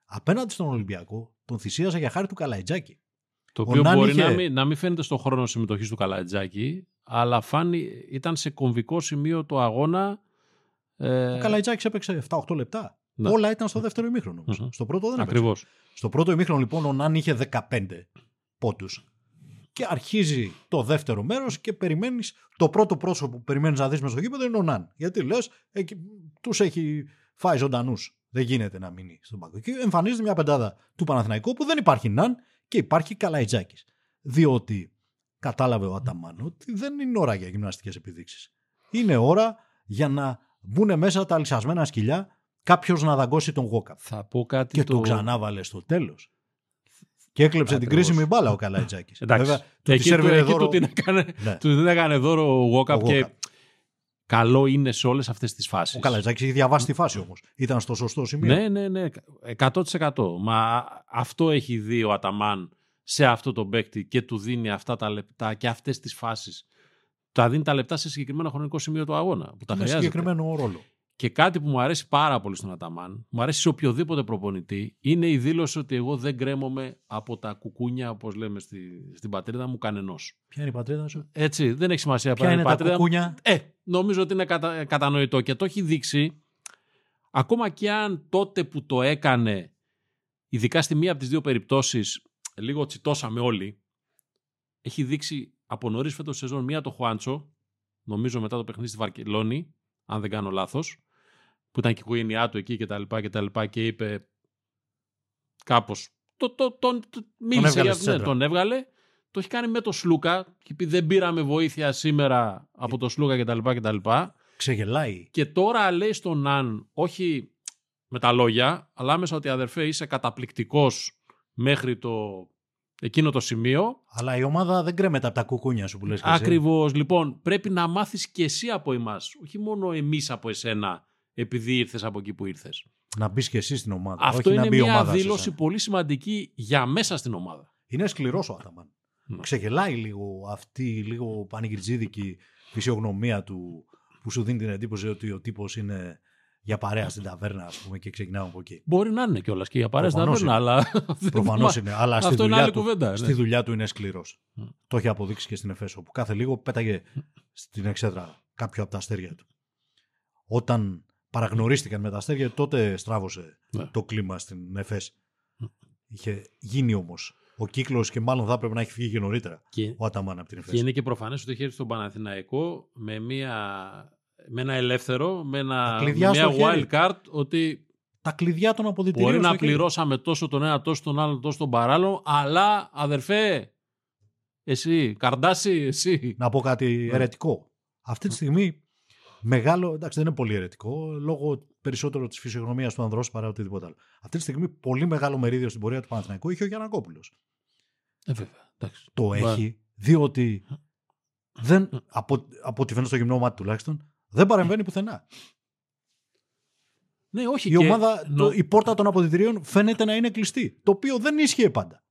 Απέναντι στον Ολυμπιακό τον θυσίασε για χάρη του Καλαϊτζάκη. Το οποίο μπορεί είχε... να, μην, να μην φαίνεται στον χρόνο συμμετοχής του Καλαϊτζάκη, αλλά φάνη, ήταν σε κομβικό σημείο του αγώνα. Ε... Ο Καλαϊτζάκης έπαιξε 7-8 λεπτά. Ναι. Όλα ήταν στο δεύτερο ημίχρονο. Mm-hmm. Στο πρώτο δεν Ακριβώς. Στο πρώτο ημίχρονο λοιπόν ο Νάν είχε 15 πόντους. Και αρχίζει το δεύτερο μέρος και περιμένεις το πρώτο πρόσωπο που περιμένεις να δεις μες στο γήπεδο είναι ο Ναν. Γιατί λες, τους έχει φάει ζωντανούς. Δεν γίνεται να μείνει στον πάγκο. Και εμφανίζεται μια πεντάδα του Παναθηναϊκού που δεν υπάρχει Ναν και υπάρχει Καλαϊτζάκης. Διότι κατάλαβε ο Αταμάν ότι δεν είναι ώρα για γυμναστικές επιδείξεις. Είναι ώρα για να μπουν μέσα τα λυσασμένα σκυλιά κάποιος να δαγκώσει τον Γόκαπ. Θα πω κάτι και το... τον ξανάβαλε στο τέλος. Και έκλεψε την κρίσιμη μπάλα ο Καλαϊτζάκης. Εντάξει. Βέβαια, του εκεί, του, εκεί δώρο... του, την έκανε, ναι. του την έκανε δώρο ο Γόκαπ και καλό είναι σε όλες αυτές τις φάσεις. Ο Καλαϊτζάκης είχε διαβάσει τη φάση όμως. Ήταν στο σωστό σημείο. Ναι, ναι, ναι. 100%. Μα αυτό έχει δει ο Αταμάν σε αυτό το παίκτη και του δίνει αυτά τα λεπτά και αυτές τις φάσεις. Τα δίνει τα λεπτά σε συγκεκριμένο χρονικό σημείο του αγώνα. Που τα με συγκεκριμένο ρόλο. Και κάτι που μου αρέσει πάρα πολύ στον Αταμάν, μου αρέσει σε οποιοδήποτε προπονητή, είναι η δήλωση ότι εγώ δεν κρέμομαι από τα κουκούνια, όπως λέμε στη, στην πατρίδα μου, κανενός. Ποια είναι η πατρίδα σου; Έτσι, δεν έχει σημασία. Ποια είναι τα κουκούνια; Ε, νομίζω ότι είναι κατα, κατανοητό και το έχει δείξει. Ακόμα και αν τότε που το έκανε, ειδικά στη μία από τις δύο περιπτώσεις, λίγο τσιτώσαμε όλοι, έχει δείξει από νωρίς φέτος σεζόν μία το Χουάντσο, νομίζω μετά το παιχνίδι στη Βαρκελόνη, αν δεν κάνω λάθος, που ήταν και η οικογένειά του εκεί και τα λοιπά και τα λοιπά και είπε κάπως το, το, το, το μίλησε τον έβγαλε, τον έβγαλε το έχει κάνει με το Σλούκα και πει δεν πήραμε βοήθεια σήμερα από το Σλούκα κτλ. κτλ. Ξεγελάει. Και τώρα λέει στον Ναν, όχι με τα λόγια, αλλά μέσα ότι αδερφέ είσαι καταπληκτικός μέχρι το εκείνο το σημείο. Αλλά η ομάδα δεν κρέμεται από τα κουκούνια σου που λες Ακριβώς. Λοιπόν, πρέπει να μάθεις και εσύ από εμάς, όχι μόνο εμείς από εσένα, επειδή ήρθες από εκεί που ήρθες. Να μπεις και εσύ στην ομάδα. Αυτό όχι είναι να μπει μια ομάδα δήλωση πολύ σημαντική για μέσα στην ομάδα. Είναι σκληρός ο Άταμαν. Ναι. Ξεγελάει λίγο αυτή η λίγο πανηγυρτζίδικη φυσιογνωμία του που σου δίνει την εντύπωση ότι ο τύπος είναι για παρέα στην ταβέρνα, ας πούμε, και ξεκινάμε από εκεί. Μπορεί να είναι κιόλας και για παρέα στην ταβέρνα, αλλά. Προφανώς είναι. Αλλά στη δουλειά, του, κουβέντα, ναι. στη δουλειά του είναι σκληρός. Mm. Το έχει αποδείξει και στην Εφέσο, που κάθε λίγο πέταγε στην εξέδρα κάποιο από τα αστέρια του. Όταν παραγνωρίστηκαν με τα αστέρια, τότε στράβωσε ναι. το κλίμα στην ΕΦΕΣ. Είχε γίνει όμως ο κύκλος και μάλλον θα έπρεπε να έχει φύγει και νωρίτερα και, ο Αταμάν από την ΕΦΕΣ. Και είναι και προφανές ότι έχει έρθει στον Παναθηναϊκό με, μια, με ένα ελεύθερο, με, ένα, με μια wild card ότι. Τα κλειδιά των αποδητηρίων. Μπορεί να πληρώσαμε τόσο τον ένα, τόσο τον άλλο, τόσο τον παράλληλο, αλλά αδερφέ, εσύ, καρδάσι, εσύ. Να πω κάτι ερετικό. Αυτή τη στιγμή μεγάλο, εντάξει δεν είναι πολύ αιρετικό, λόγω περισσότερο της φυσιογνωμίας του ανδρός παρά οτιδήποτε άλλο. Αυτή τη στιγμή πολύ μεγάλο μερίδιο στην πορεία του Παναθηναϊκού είχε ο Γιανακόπουλος. Ε, βέβαια. Εντάξει. Το έχει, διότι δεν, από, από ό,τι φαίνεται στο γυμνό μάτι τουλάχιστον, δεν παρεμβαίνει πουθενά. Ναι, όχι η, και... ομάδα, το, η πόρτα των αποδητηρίων φαίνεται να είναι κλειστή. Το οποίο δεν ίσχυε πάντα.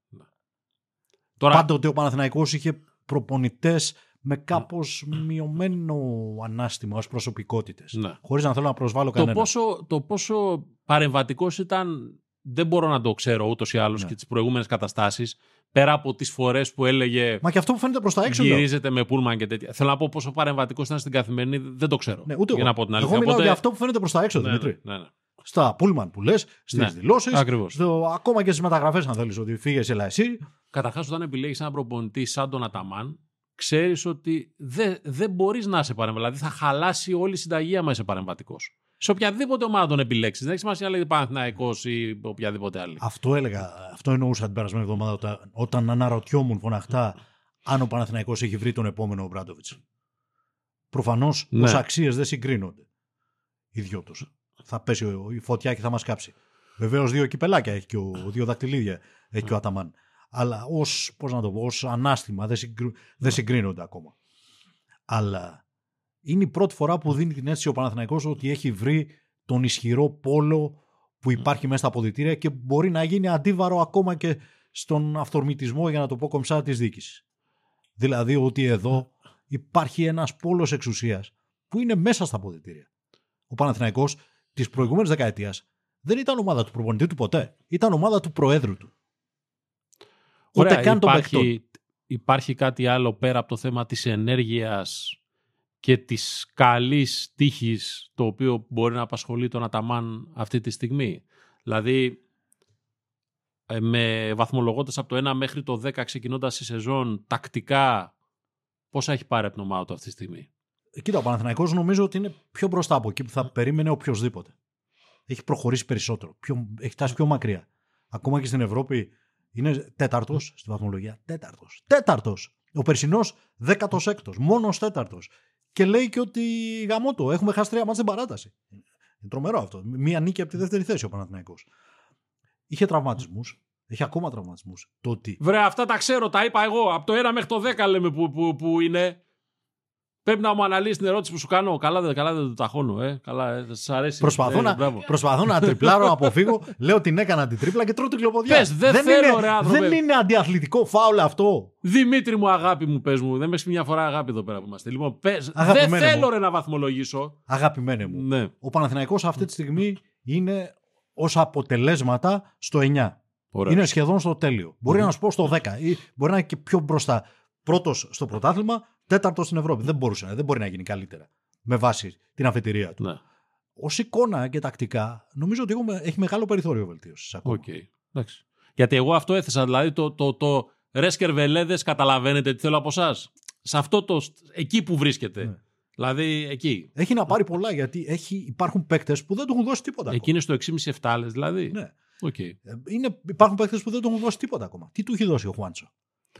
Τώρα... Πάντοτε ο Παναθηναϊκός είχε προπονητές με κάπως μειωμένο ανάστημα ως προσωπικότητες. Ναι. Χωρίς να θέλω να προσβάλλω το κανέναν. Πόσο, το πόσο παρεμβατικός ήταν, δεν μπορώ να το ξέρω ούτως ή άλλως ναι. και τις προηγούμενες καταστάσεις. Πέρα από τις φορές που έλεγε. Μα και αυτό που φαίνεται προς τα έξω. Γυρίζεται με πούλμαν και τέτοια. Θέλω να πω πόσο παρεμβατικός ήταν στην καθημερινή, δεν το ξέρω. Ναι, ούτε για εγώ. να πω την αλήθεια. Εγώ μιλάω Οπότε... για αυτό που φαίνεται προς τα έξω, ναι, Δημήτρη. Ναι, ναι. Στα πούλμαν που λες, στις ναι, δηλώσεις. Στο... Ακόμα και στις μεταγραφές, αν θέλεις, ότι φύγες, έλα εσύ. Καταρχάς, όταν επιλέγεις έναν προπονητή σαν τον Αταμάν, ξέρεις ότι δεν δε μπορείς να είσαι παρεμβατικός. Δηλαδή θα χαλάσει όλη η συνταγή άμα είσαι παρεμβατικός. Σε οποιαδήποτε ομάδα τον επιλέξεις. Δεν έχει σημασία να λέγεται Παναθυναϊκό ή οποιαδήποτε άλλη. Αυτό έλεγα. Αυτό εννοούσα την περασμένη εβδομάδα όταν, όταν αναρωτιόμουν φωναχτά αν ο Παναθηναϊκός έχει βρει τον επόμενο Μπράντοβιτς. Προφανώς ναι. ως αξίες δεν συγκρίνονται. οι δυο του. Θα πέσει ο- η φωτιά και θα μας κάψει. Βεβαίως δύο κυπελάκια έχει και ο, δύο δακτυλίδια έχει και ο Αταμάν. Αλλά ως πώς να το πω, ως ανάστημα δεν, συγκρι... δεν συγκρίνονται ακόμα. Αλλά είναι η πρώτη φορά που δίνει την αίσθηση ο Παναθηναϊκός ότι έχει βρει τον ισχυρό πόλο που υπάρχει μέσα στα αποδητήρια και μπορεί να γίνει αντίβαρο ακόμα και στον αυθορμητισμό, για να το πω κομψά, της διοίκησης. Δηλαδή ότι εδώ υπάρχει ένας πόλος εξουσίας που είναι μέσα στα αποδητήρια. Ο Παναθηναϊκός της προηγούμενης δεκαετίας δεν ήταν ομάδα του προπονητή του ποτέ. Ήταν ομάδα του προέδρου του. Ούτε Ωραία, καν των παιχτών. υπάρχει, υπάρχει κάτι άλλο πέρα από το θέμα της ενέργειας και της καλής τύχης το οποίο μπορεί να απασχολεί τον Αταμάν αυτή τη στιγμή. Δηλαδή ε, με βαθμολογώντας από το 1 μέχρι το 10 ξεκινώντας η σεζόν τακτικά πόσα έχει πάρει από την ομάδα του αυτή τη στιγμή; Κοίτα, ο Παναθηναϊκός νομίζω ότι είναι πιο μπροστά από εκεί που θα περίμενε οποιοδήποτε. Έχει προχωρήσει περισσότερο. Πιο, έχει φτάσει πιο μακριά. Ακόμα και στην Ευρώπη είναι τέταρτος στη βαθμολογία. Τέταρτος. Τέταρτος. Ο περσινός δέκατος έκτος. Μόνος τέταρτος. Και λέει και ότι γαμώ το. Έχουμε χάσει τρία μάτια στην παράταση. Είναι τρομερό αυτό. Μία νίκη από τη δεύτερη θέση ο Παναθηναϊκός. Είχε τραυματισμούς. Έχει ακόμα τραυματισμούς. Το ότι Βρε, αυτά τα ξέρω, τα είπα εγώ. Από το 1 μέχρι το 10 λέμε που, που, που είναι. Πρέπει να μου αναλύσεις την ερώτηση που σου κάνω. Καλά, δεν, καλά, δεν το ταχώνω. Ε. Καλά, ε, σας αρέσει. Προσπαθώ, Ε, να, μπράβο. προσπαθώ να τριπλάρω, να αποφύγω. Λέω την έκανα την τρίπλα και τρώω τρικλοποδιά. Πες, δεν θέλω, είναι, ρε, άνθρωπε. δεν είναι αντιαθλητικό φάουλ αυτό. Δημήτρη μου, αγάπη μου, πες μου. Δεν με έχεις πει μια φορά αγάπη εδώ πέρα που είμαστε. Λοιπόν, πες, δεν Αγαπημένε θέλω μου. ρε να βαθμολογήσω. Αγαπημένε μου. Ναι. Ο Παναθηναϊκός αυτή τη στιγμή είναι ως αποτελέσματα στο 9. Ωραία. Είναι σχεδόν στο τέλειο. Μπορεί να σου πω στο 10 ή μπορεί να είναι και πιο μπροστά. Πρώτος στο πρωτάθλημα, τέταρτος στην Ευρώπη. Δεν μπορούσε, να- δεν μπορεί να γίνει καλύτερα με βάση την αφετηρία του. Ναι. Ως εικόνα και τακτικά, νομίζω ότι έχουμε- έχει μεγάλο περιθώριο βελτίωσης. ακόμα. Οκ. Εντάξει. Γιατί εγώ αυτό έθεσα. Δηλαδή το, το, το Ρέσκερ Βελέδε, καταλαβαίνετε τι θέλω από εσάς. Σε αυτό το. εκεί που βρίσκεται. Ναι. Δηλαδή εκεί. Έχει να πάρει πολλά γιατί έχει, υπάρχουν παίκτες που δεν του έχουν δώσει τίποτα. Εκεί είναι στο 6,5-7 λες δηλαδή. ακόμα. Ναι. Οκ. Ε, Είναι, υπάρχουν παίκτες που δεν του έχουν δώσει τίποτα ακόμα. Τι του έχει δώσει ο Χουάντσο;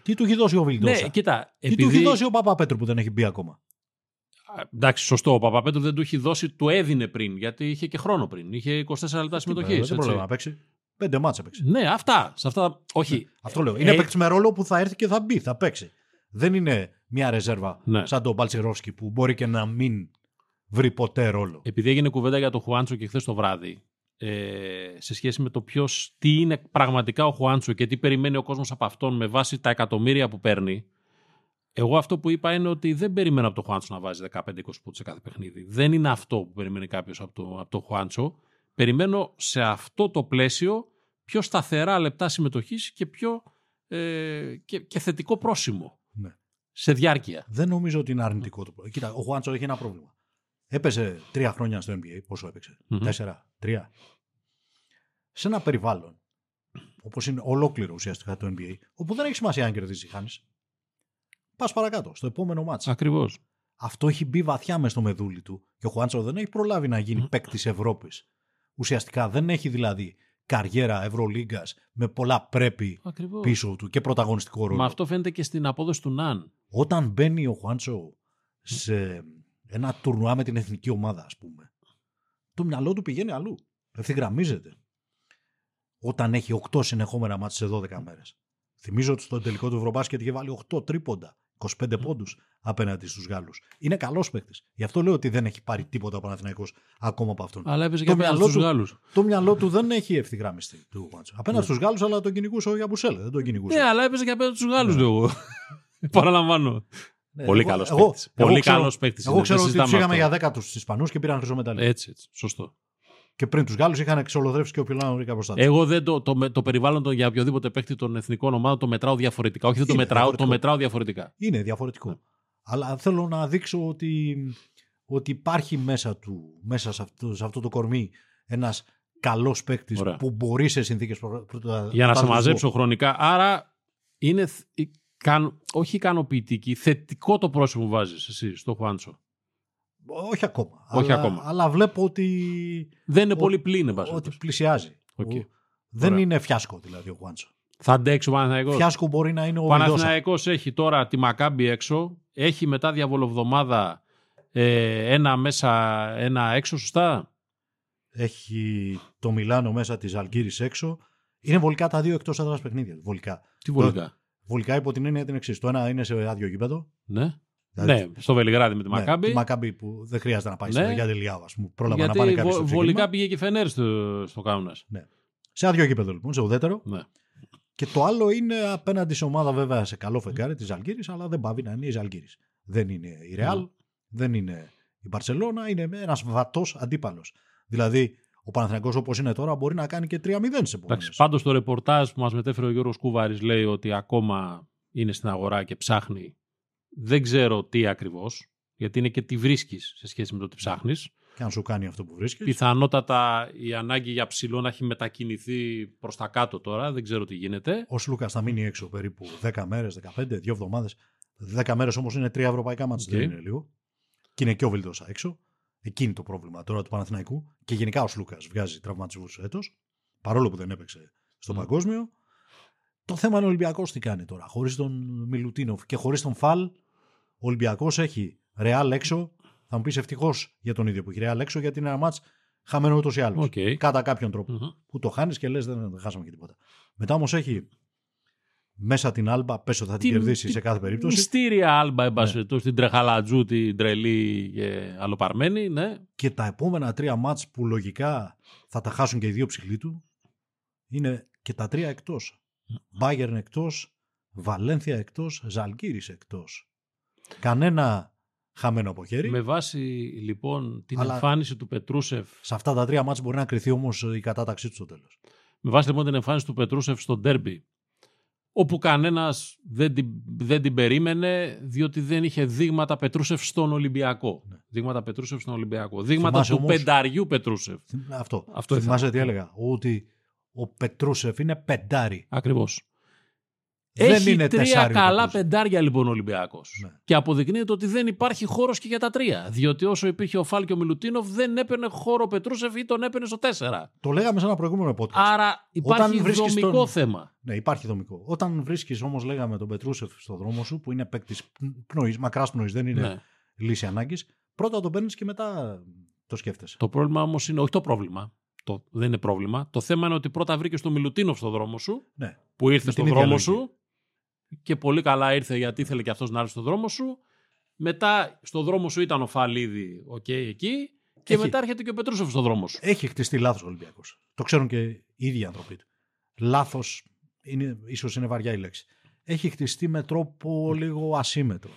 Τι του έχει δώσει ο Βιλντόσα; Ναι, κοίτα. Τι του έχει δώσει ο Παπαπέτρου που δεν έχει μπει ακόμα; Α, Εντάξει, σωστό. Ο Παπαπέτρου δεν του έχει δώσει, του έδινε πριν. Γιατί είχε και χρόνο πριν. Είχε 24 λεπτά συμμετοχής. Ε, δεν πρόλαβε να παίξει. Πέντε μάτσα παίξει. Ναι, αυτά. Σε αυτά. Όχι. Αυτό λέω. Είναι Ε, παίκτης με ρόλο που θα έρθει και θα μπει, θα παίξει. Δεν είναι μια ρεζέρβα Ναι. σαν τον Μπαλτσερόφσκι που μπορεί και να μην βρει ποτέ ρόλο. Επειδή έγινε κουβέντα για τον Χουάντσο και χθες το βράδυ, ε, σε σχέση με το ποιος, τι είναι πραγματικά ο Χουάντσο και τι περιμένει ο κόσμος από αυτόν με βάση τα εκατομμύρια που παίρνει, εγώ αυτό που είπα είναι ότι δεν περιμένω από τον Χουάντσο να βάζει 15-20 πόντους σε κάθε παιχνίδι. Δεν είναι αυτό που περιμένει κάποιος από, το, από τον Χουάντσο. Περιμένω σε αυτό το πλαίσιο πιο σταθερά λεπτά συμμετοχής και πιο ε, και, και θετικό πρόσημο Ναι. σε διάρκεια. Δεν νομίζω ότι είναι αρνητικό το πρόβλημα. Κοίτα, ο Χουάντσο έχει ένα πρόβλημα. Έπαιζε τρία χρόνια στο NBA. Πόσο έπαιξε, Μμμ. Τέσσερα, τρία; Σε ένα περιβάλλον, όπως είναι ολόκληρο ουσιαστικά το NBA, όπου δεν έχει σημασία αν κερδίζει ή χάνει. Πας παρακάτω, στο επόμενο μάτσα. Ακριβώς. Αυτό έχει μπει βαθιά μες στο μεδούλι του και ο Χουάντσο δεν έχει προλάβει να γίνει παίκτης Ευρώπης. Ουσιαστικά δεν έχει δηλαδή καριέρα Ευρωλίγκας με πολλά πρέπει Ακριβώς. πίσω του και πρωταγωνιστικό ρόλο. Μα αυτό φαίνεται και στην απόδοση του Ναν. Όταν μπαίνει ο Χουάντσο σε ένα τουρνουά με την εθνική ομάδα, ας πούμε, το μυαλό του πηγαίνει αλλού. Ευθυγραμμίζεται. Όταν έχει 8 συνεχόμενα μάτια σε 12 μέρες. Θυμίζω ότι στο τελικό του Ευρωμπάσκετ είχε βάλει 8 τρίποντα, 25 πόντους απέναντι στους Γάλλους. Είναι καλός παίκτης. Γι' αυτό λέω ότι δεν έχει πάρει τίποτα ο Παναθηναϊκός ακόμα από αυτόν. Αλλά έπαιζε Το και απέναντι μυαλό στους του- Γάλλους. Το μυαλό του δεν έχει ευθυγράμμιστη του Χουάντσο. Απέναντι στους Γάλλους, αλλά τον κυνηγούσε ο Γιαμπουσέλ. Δεν τον κυνηγούσε. Ναι, αλλά έπαιζε και απέναντι στους Γάλλους, Ναι. λέω εγώ. Παραλαμβάνω. Ναι, Πολύ εγώ- καλός εγώ- παίκτης. εγώ Πολύ ξέρω- καλός παίκτης Εγώ είναι, ξέρω δεν ότι τους συζητάμε είχαμε αυτό. για 10 τους Ισπανούς και πήραν χρυσό μετάλλιο. Έτσι, έτσι. Σωστό. Και πριν τους Γάλλους είχαν εξολοδρεύσει και ο Πιλάνο Ρίκα μπροστά του. Εγώ δεν το, το, με- το περιβάλλον των- για οποιοδήποτε παίκτη των εθνικών ομάδων το μετράω διαφορετικά. Όχι δεν το Είναι μετράω, διαφορετικό. το μετράω διαφορετικά. Είναι διαφορετικό. Ναι. Αλλά θέλω να δείξω ότι, ότι υπάρχει μέσα του, μέσα σε αυτό, σε αυτό το κορμί, ένας καλός παίκτης Ωραία. που μπορεί σε συνθήκες πρωτά. Για να σε μαζέψω χρονικά. Άρα είναι θ- ικαν- όχι ικανοποιητική, θετικό το πρόσωπο που βάζεις εσύ στο Χουάντσο. Όχι ακόμα. Όχι αλλά, ακόμα. Αλλά βλέπω ότι, Δεν είναι Ο- πολύ πλήν, εν πάση ότι περιπτώσει. πλησιάζει. Οκ. Ο- Δεν Ωραία. είναι φιάσκο δηλαδή ο Χουάντσο. Θα αντέξει ο Παναθηναϊκός; Φιάσκο μπορεί να είναι ο Ο Βιλντόσα. Παναθηναϊκός έχει τώρα τη Μακάμπη έξω. Έχει μετά διαβολοβδομάδα Ε, ένα μέσα, ένα έξω, σωστά; Έχει το Μιλάνο μέσα της Αλγύρης έξω. Είναι βολικά τα δύο εκτός έδρας παιχνίδια. Βολικά. Τι βολικά; Βολικά υπό την έννοια την εξής. Το ένα είναι σε άδειο γήπεδο. Ναι. Δηλαδή, ναι, στο Βελιγράδι με τη ναι, Μακάμπη. Τη Μακάμπη που δεν χρειάζεται να πάει Ναι. στη για Τελειάου, ας πούμε. Πρόλαβα γιατί να πάνε κάποιοι βο- στο βολικά ξεκίνημα. πήγε και Φενέρ στο, στο Κάουνας. Σε άδειο γήπεδο λοιπόν, σε ουδέτερο. Ναι. Και το άλλο είναι απέναντι σε ομάδα βέβαια σε καλό φεγγάρι της Αλγύρης, αλλά δεν πάβει να είναι η Ζαλγύρης. Δεν είναι η Ρεάλ, Ναι. δεν είναι η Μπαρσελόνα, είναι ένας βατός αντίπαλος. Δηλαδή, ο Παναθηναϊκός όπως είναι τώρα μπορεί να κάνει και 3-0 σε επόμενες. Εντάξει, πάντως το ρεπορτάζ που μας μετέφερε ο Γιώργος Κούβαρης λέει ότι ακόμα είναι στην αγορά και ψάχνει. Δεν ξέρω τι ακριβώς, γιατί είναι και τι βρίσκεις σε σχέση με το τι ψάχνεις. Και αν σου κάνει αυτό που βρίσκεις. Πιθανότατα η ανάγκη για ψηλό να έχει μετακινηθεί προς τα κάτω τώρα, δεν ξέρω τι γίνεται. Ο Σλούκα θα μείνει έξω περίπου 10 μέρες, 15, 2 εβδομάδες. 10 μέρες όμως είναι τρία ευρωπαϊκά ματς, Οκ. δεν είναι λίγο. Και είναι και ο Βιλντόσα έξω. Εκείνη το πρόβλημα τώρα του Παναθηναϊκού. Και γενικά ο Σλούκα βγάζει τραυματισμούς φέτος, παρόλο που δεν έπαιξε στο Μμ. παγκόσμιο. Το θέμα είναι ο Ολυμπιακός τι κάνει τώρα. Χωρίς τον Μιλουτίνοφ και χωρίς τον Φαλ, ο Ολυμπιακός έχει Ρεάλ έξω. Θα μου πεις ευτυχώς για τον ίδιο που έχει Ρεάλ έξω, γιατί είναι ένα ματς χαμένο ούτως ή άλλως. Οκ. Κατά κάποιον τρόπο Μμμ. που το χάνεις και λες δεν, δεν χάσαμε και τίποτα. Μετά όμως έχει μέσα την Άλμπα, πες ότι θα την Την- κερδίσει την σε κάθε περίπτωση. Μυστήρια Άλμπα, εν πάση Ναι. περιπτώσει, την τρεχαλατζού, την τρελή και αλλοπαρμένη, ναι. Και τα επόμενα τρία ματς που λογικά θα τα χάσουν και οι δύο ψηλοί του είναι και τα τρία εκτός. Μπάγερν εκτός, Βαλένθια εκτός, Ζαλγκύρη εκτός. Κανένα χαμένο από χέρι. Με βάση λοιπόν την Αλλά- εμφάνιση του Πετρούσεφ Σε αυτά τα τρία μάτς μπορεί να κρυθεί όμως η κατάταξή τους στο τέλος. Με βάση λοιπόν την εμφάνιση του Πετρούσεφ στο ντέρμπι, όπου κανένας δεν την, δεν την περίμενε, διότι δεν είχε δείγματα Πετρούσεφ στον Ολυμπιακό. Ναι. Δείγματα Πετρούσεφ στον Ολυμπιακό. Δείγματα Θυμάσαι του όμως- πενταριού Πετρούσεφ. Αυτό. Αυτό Θυμάσαι ήθελα. τι έλεγα; Ότι ο Πετρούσεφ είναι πεντάρι. Ακριβώς. Δεν Έχει είναι τρία τεσσάρι ο καλά Πετρούσεφ. πεντάρια λοιπόν ο Ολυμπιακός. Ναι. Και αποδεικνύεται ότι δεν υπάρχει χώρος και για τα τρία. Διότι όσο υπήρχε ο Φάλ και ο Μιλουτίνοφ δεν έπαιρνε χώρο ο Πετρούσεφ ή τον έπαιρνε στο 4. Το λέγαμε σε ένα προηγούμενο podcast. Άρα υπάρχει βρίσκεις δομικό τον- θέμα. Ναι, υπάρχει δομικό. Όταν βρίσκεις όμως, λέγαμε, τον Πετρούσεφ στο δρόμο σου, που είναι παίκτης πνοής, μακράς πνοής, δεν είναι Ναι. λύση ανάγκης, πρώτα τον παίρνεις και μετά το σκέφτεσαι. Το πρόβλημα όμως είναι, όχι το πρόβλημα. Το, δεν είναι πρόβλημα. Το θέμα είναι ότι πρώτα βρήκες τον Μιλουτίνοφ στο δρόμο σου, Ναι. που ήρθε Με στο την ίδια δρόμο λογική. σου και πολύ καλά ήρθε γιατί ήθελε και αυτός να έρθει στο δρόμο σου. Μετά στο δρόμο σου ήταν ο Φαλίδη, οκ, εκεί. Και Έχει. μετά έρχεται και ο Πετρούσεφ στο δρόμο σου. Έχει χτιστεί λάθος ο Ολυμπιακός. Το ξέρουν και οι ίδιοι άνθρωποι του. Λάθος, ίσως είναι βαριά η λέξη. Έχει χτιστεί με τρόπο λίγο ασύμετρο.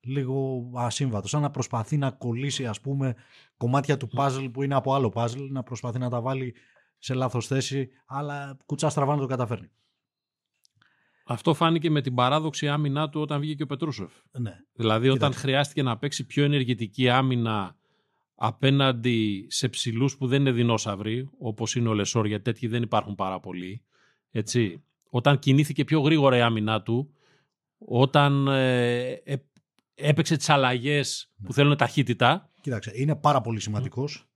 Λίγο ασύμβατο. Σαν να προσπαθεί να κολλήσει, ας πούμε, κομμάτια του puzzle που είναι από άλλο puzzle, να προσπαθεί να τα βάλει σε λάθος θέση, αλλά κουτσά στραβά να το καταφέρνει. Αυτό φάνηκε με την παράδοξη άμυνά του όταν βγήκε και ο Πετρούσεφ. Ναι. Δηλαδή, όταν Κοίταξε. χρειάστηκε να παίξει πιο ενεργητική άμυνα απέναντι σε ψηλούς που δεν είναι δεινόσαυροι, όπως είναι ο Λεσόρ, γιατί τέτοιοι δεν υπάρχουν πάρα πολλοί. Έτσι. Όταν κινήθηκε πιο γρήγορα η άμυνά του, όταν ε, ε, έπαιξε τις αλλαγές Ναι. που θέλουν ταχύτητα. Κοίταξε, είναι πάρα πολύ σημαντικός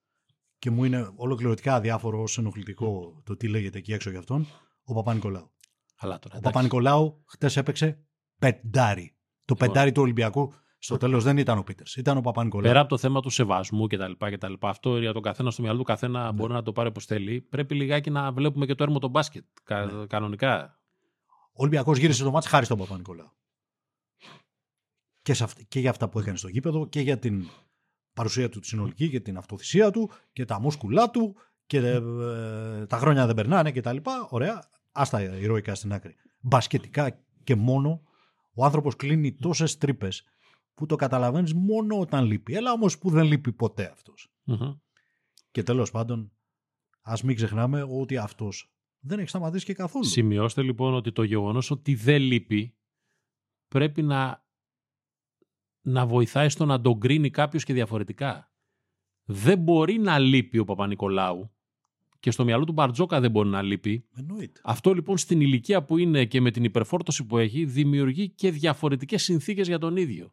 και μου είναι ολοκληρωτικά αδιάφορο ως ενοχλητικό το τι λέγεται εκεί έξω για αυτόν, ο Παπα-Νικολάου. Αλλά τώρα. Ο εντάξει. Παπα-Νικολάου χτες έπαιξε πεντάρι. Το Λοιπόν. πεντάρι του Ολυμπιακού στο τέλος δεν ήταν ο Πίτερς, ήταν ο Παπα-Νικολάου. Πέρα από το θέμα του σεβασμού κτλ. κτλ αυτό για τον καθένα στο μυαλό του καθένα Ναι. μπορεί να το πάρει όπως θέλει. Πρέπει λιγάκι να βλέπουμε και το έρμο των μπάσκετ. κα- Ναι. Κανονικά. Ο Ολυμπιακός γύρισε το μάτς χάρη στον Παπα-Νικολάου. Και, σε αυ- και για αυτά που έκανε στο γήπεδο και για την παρουσία του τη συνολική και την αυτοθυσία του και τα μούσκουλά του και ε, τα χρόνια δεν περνάνε και τα λοιπά. Ωραία, άστα ηρωικά στην άκρη. Μπασκετικά και μόνο ο άνθρωπος κλείνει τόσες τρύπες που το καταλαβαίνεις μόνο όταν λείπει. Έλα όμως που δεν λείπει ποτέ αυτός. Μμμ. Και τέλος πάντων, ας μην ξεχνάμε ότι αυτός δεν έχει σταματήσει και καθόλου. Σημειώστε λοιπόν ότι το γεγονός ότι δεν λείπει πρέπει να, να βοηθάει στο να τον κρίνει κάποιος και διαφορετικά. Δεν μπορεί να λείπει ο Παπα-Νικολάου και στο μυαλό του Μπαρτζόκα δεν μπορεί να λείπει. Εννοείται. Αυτό λοιπόν στην ηλικία που είναι και με την υπερφόρτωση που έχει δημιουργεί και διαφορετικές συνθήκες για τον ίδιο.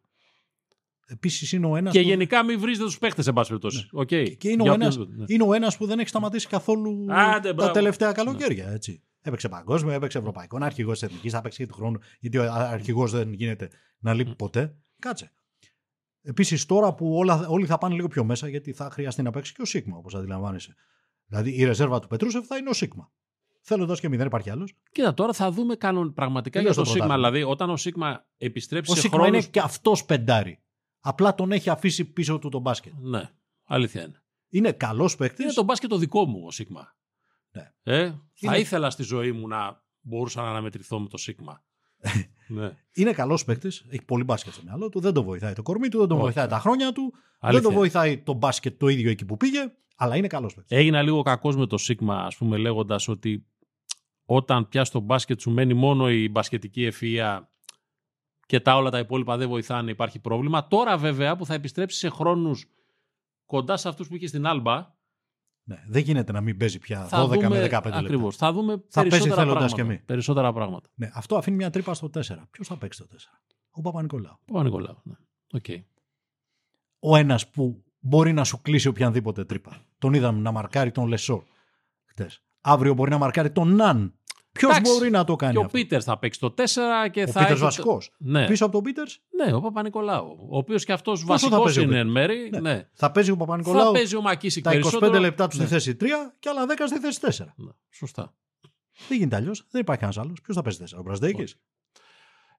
Επίσης είναι ο ένας Και που... γενικά μην βρίζετε τους παίχτες, εν πάση περιπτώσει. Οκ. Και είναι ο, Για ένας, οποιον- ναι. είναι ο ένας που δεν έχει σταματήσει καθόλου Άντε, τα μπράβο. τελευταία καλοκαίρια. Έτσι. Έπαιξε παγκόσμιο, έπαιξε ευρωπαϊκό, είναι αρχηγός της εθνικής, θα παίξει και του χρόνου. Γιατί ο αρχηγός δεν γίνεται να λείπει ποτέ. Κάτσε. Επίσης, τώρα που όλα, όλοι θα πάνε λίγο πιο μέσα, γιατί θα χρειαστεί να παίξει και ο Σίγμα, όπως αντιλαμβάνεσαι. Δηλαδή, η ρεζέρβα του Πετρούσεφ θα είναι ο Σίγμα. Θέλοντας και μη, δεν υπάρχει άλλος. Κοίτα, τώρα θα δούμε κάνουν πραγματικά Τελείωσε για το το Σίγμα. πρωτάθλημα. Δηλαδή, όταν ο Σίγμα επιστρέψει Ο σε Σίγμα χρόνους... είναι και αυτός πεντάρι. Απλά τον έχει αφήσει πίσω του τον μπάσκετ. Ναι, αλήθεια είναι. Είναι καλός παίκτης. Είναι το μπάσκετ το δικό μου ο Σίγμα. Ναι. Ε, θα Είναι- ήθελα στη ζωή μου να μπορούσα να αναμετρηθώ με το Σίγμα. ναι. Είναι καλός παίκτης. Έχει πολύ μπάσκετ στο μυαλό του. Δεν το βοηθάει το κορμί του, δεν τον Όχι. βοηθάει τα χρόνια του. Αλήθεια. Δεν το βοηθάει το μπάσκετ το ίδιο εκεί που πήγε. Αλλά είναι καλός παίκτης. Έγινα λίγο κακός με το Σίγμα, ας πούμε, λέγοντας ότι όταν πια στο μπάσκετ σου μένει μόνο η μπασκετική ευφυΐα και τα όλα τα υπόλοιπα δεν βοηθάνε, υπάρχει πρόβλημα. Τώρα βέβαια που θα επιστρέψει σε χρόνους κοντά σε αυτούς που είχε στην Άλμπα, Ναι, δεν γίνεται να μην παίζει πια θα 12 δούμε, με 15 λεπτά. ακριβώς, θα δούμε Θα παίζει περισσότερα θέλοντας πράγματα. και μη. Περισσότερα πράγματα. Ναι, αυτό αφήνει μια τρύπα στο 4. Ποιος θα παίξει το 4. Ο Παπα-Νικολάου. Παπα-Νικολάου. Ναι. Οκ. Ο ένας που μπορεί να σου κλείσει οποιαδήποτε τρύπα. Τον είδαμε να μαρκάρει τον Λεσόρ χτες. Αύριο μπορεί να μαρκάρει τον Ναν. Ποιος Εντάξει. μπορεί να το κάνει Και ο αυτό; Πίτερς θα παίξει το 4 και Ο θα. Πίτερς έχει το- βασικός. Ναι. Πίσω από τον Πίτερς; Ναι, ο Παπα-Νικολάου. Ο οποίος και αυτός θα βασικός παίζει ο είναι Πίτερς; εν μέρη. Ναι. Ναι. θα παίζει ο Θα Παπα-Νικολάου παίζει ο Μακίσικ τα 25 περισσότερο. λεπτά του Ναι. στη θέση 3 και άλλα 10 στη θέση 4. Ναι, Σωστά. Δεν γίνεται αλλιώς. Δεν υπάρχει κανένας άλλος. Ποιος θα παίζει 4. Ο Μπραζδέκη.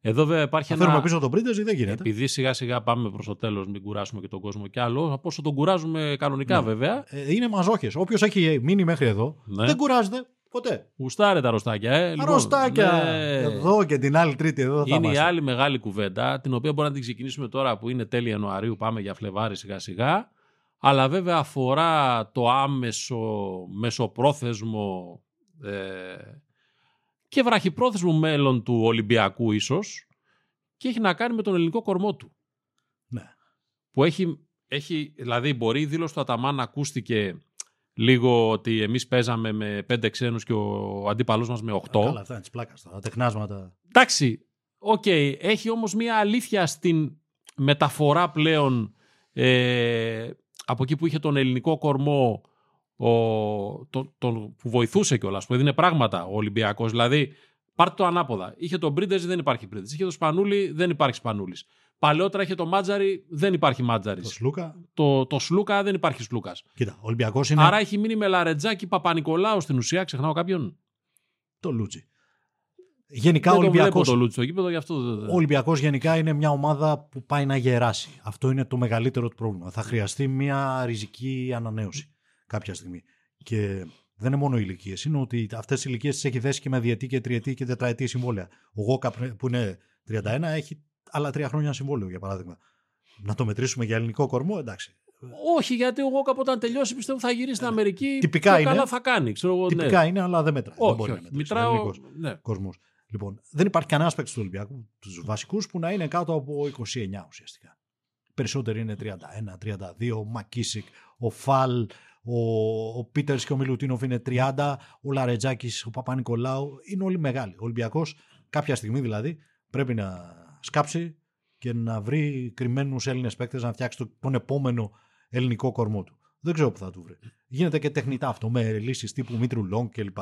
Όχι. Εδώ βέβαια υπάρχει Θα φέρουμε ένα. πίσω τον Πρίντεζ ή δεν γίνεται. Επειδή σιγά σιγά πάμε προς το τέλος, μην κουράσουμε και τον κόσμο κι άλλο. Από όσο τον κουράζουμε κανονικά Ναι. βέβαια. Ε, είναι μαζόχες. Όποιος έχει μείνει μέχρι εδώ Ναι. δεν κουράζεται ποτέ. Γουστάρε τα ρωστάκια, ε. Λοιπόν, Αρρωστάκια. ναι. Εδώ και την άλλη Τρίτη εδώ θα Είναι η είμαστε. άλλη μεγάλη κουβέντα, την οποία μπορεί να την ξεκινήσουμε τώρα που είναι τέλη Ιανουαρίου, πάμε για Φλεβάρι σιγά σιγά. Αλλά βέβαια αφορά το άμεσο, μεσοπρόθεσμο ε, και βραχυπρόθεσμο μέλλον του Ολυμπιακού ίσως και έχει να κάνει με τον ελληνικό κορμό του. Ναι. Που έχει, έχει δηλαδή μπορεί η δήλωση του Αταμάν να ακούστηκε λίγο ότι εμείς παίζαμε με πέντε ξένους και ο αντίπαλός μας με οχτώ. Καλά, αυτά είναι τη πλάκα. Τα τεχνάσματα. Εντάξει, οκ. Έχει όμως μία αλήθεια στην μεταφορά πλέον ε, από εκεί που είχε τον ελληνικό κορμό ο, το, τον, που βοηθούσε κιόλας, που έδινε πράγματα ο Ολυμπιακός. Δηλαδή, πάρτε το ανάποδα. Είχε τον Πρίντεζη, δεν υπάρχει Πρίντεζης. Είχε τον Σπανούλη, δεν υπάρχει Σπανούλης. Παλαιότερα είχε το Μάτζαρη, δεν υπάρχει Το Μάτζαρης. Σλούκα. Το, το Σλούκα, δεν υπάρχει Σλούκας. Κοίτα, ο Ολυμπιακός είναι Άρα έχει μείνει με Λαρετζάκη Παπα-Νικολάου στην ουσία, ξεχνάω κάποιον; το Λούτσι. Γενικά δεν ο το βλέπω Ολυμπιακός, το Λούτσι στο γήπεδο, γι' αυτό δεν- ο Ολυμπιακός γενικά είναι μια ομάδα που πάει να γεράσει. Αυτό είναι το μεγαλύτερο του πρόβλημα. Θα χρειαστεί μια ριζική ανανέωση κάποια στιγμή. Και δεν είναι μόνο οι ηλικίες. Είναι ότι αυτές οι ηλικίες τις έχει δέσει και με διετή και τριετή και τετραετή συμβόλαια. Ο Γόκα που είναι 31 έχει άλλα τρία χρόνια συμβόλαιο για παράδειγμα. Να το μετρήσουμε για ελληνικό κορμό, εντάξει. Όχι, γιατί ο Γόκαπ όταν τελειώσει πιστεύω θα γυρίσει στην Αμερική. Τυπικά πιο είναι. καλά θα κάνει. Ξέρω εγώ, ναι. Τυπικά είναι, αλλά δεν μετράει. δεν Όχι, μπορεί όχι. να μετρήσει. Μετράω. Ελληνικός Ναι. κορμός. Λοιπόν, δεν υπάρχει κανένα παίκτη του Ολυμπιακού, τους βασικούς, που να είναι κάτω από 29 ουσιαστικά. Περισσότεροι είναι 31, 32, ο Μακίσικ, ο Φαλ, ο, ο Πίτερς και ο Μιλουτίνοφ είναι 30, ο Λαρετζάκης, ο Παπα-Νικολάου. Είναι όλοι μεγάλοι. Ο Ολυμπιακός, κάποια στιγμή δηλαδή, πρέπει να σκάψει και να βρει κρυμμένους Έλληνες παίκτες να φτιάξει το- τον επόμενο ελληνικό κορμό του. Δεν ξέρω που θα του βρει. Γίνεται και τεχνητά αυτό με λύσεις τύπου Μήτρου Λονγκ κλπ.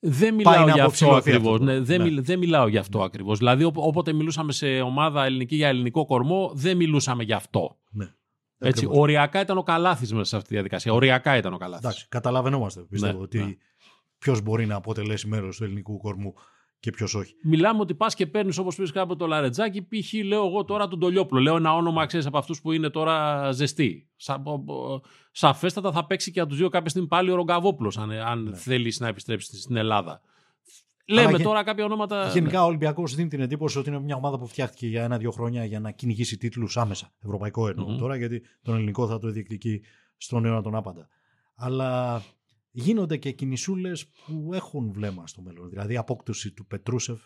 Δεν Πάει μιλάω να για αυτό αποψηλωθεί ακριβώς. αυτό. Ναι, δεν, Ναι. μιλ- δεν μιλάω για αυτό ακριβώς. Δηλαδή, όπο- όποτε μιλούσαμε σε ομάδα ελληνική για ελληνικό κορμό, δεν μιλούσαμε για αυτό. Ναι. Έτσι, Ακριβώς. οριακά ήταν ο Καλάθης μέσα σε αυτή τη διαδικασία. Οριακά ήταν ο Καλάθης. Εντάξει, καταλαβαινόμαστε πιστεύω Ναι, ότι ναι. ποιος μπορεί να αποτελέσει μέρος του ελληνικού κορμού και ποιος όχι. Μιλάμε ότι πας και παίρνεις όπως πεις κάποτε το Λαρετζάκι, π.χ. λέω εγώ τώρα τον Τολιόπουλο. Λέω ένα όνομα, ξέρεις από αυτούς που είναι τώρα ζεστοί. Σα, ο- ο- σαφέστατα θα παίξει και από τους δύο κάποια στιγμή πάλι ο Ρογκαβόπουλος, αν, αν Ναι. θέλεις να επιστρέψεις στην Ελλάδα. Λέμε γε- τώρα κάποια ονόματα. Γενικά ο Ολυμπιακός δίνει την εντύπωση ότι είναι μια ομάδα που φτιάχτηκε για ένα-δύο χρόνια για να κυνηγήσει τίτλους άμεσα. Ευρωπαϊκό εννοώ Μμμ. τώρα, γιατί τον ελληνικό θα το διεκδικεί στον αιώνα τον άπαντα. Αλλά γίνονται και κινησούλες που έχουν βλέμμα στο μέλλον. Δηλαδή η απόκτωση του Πετρούσεφ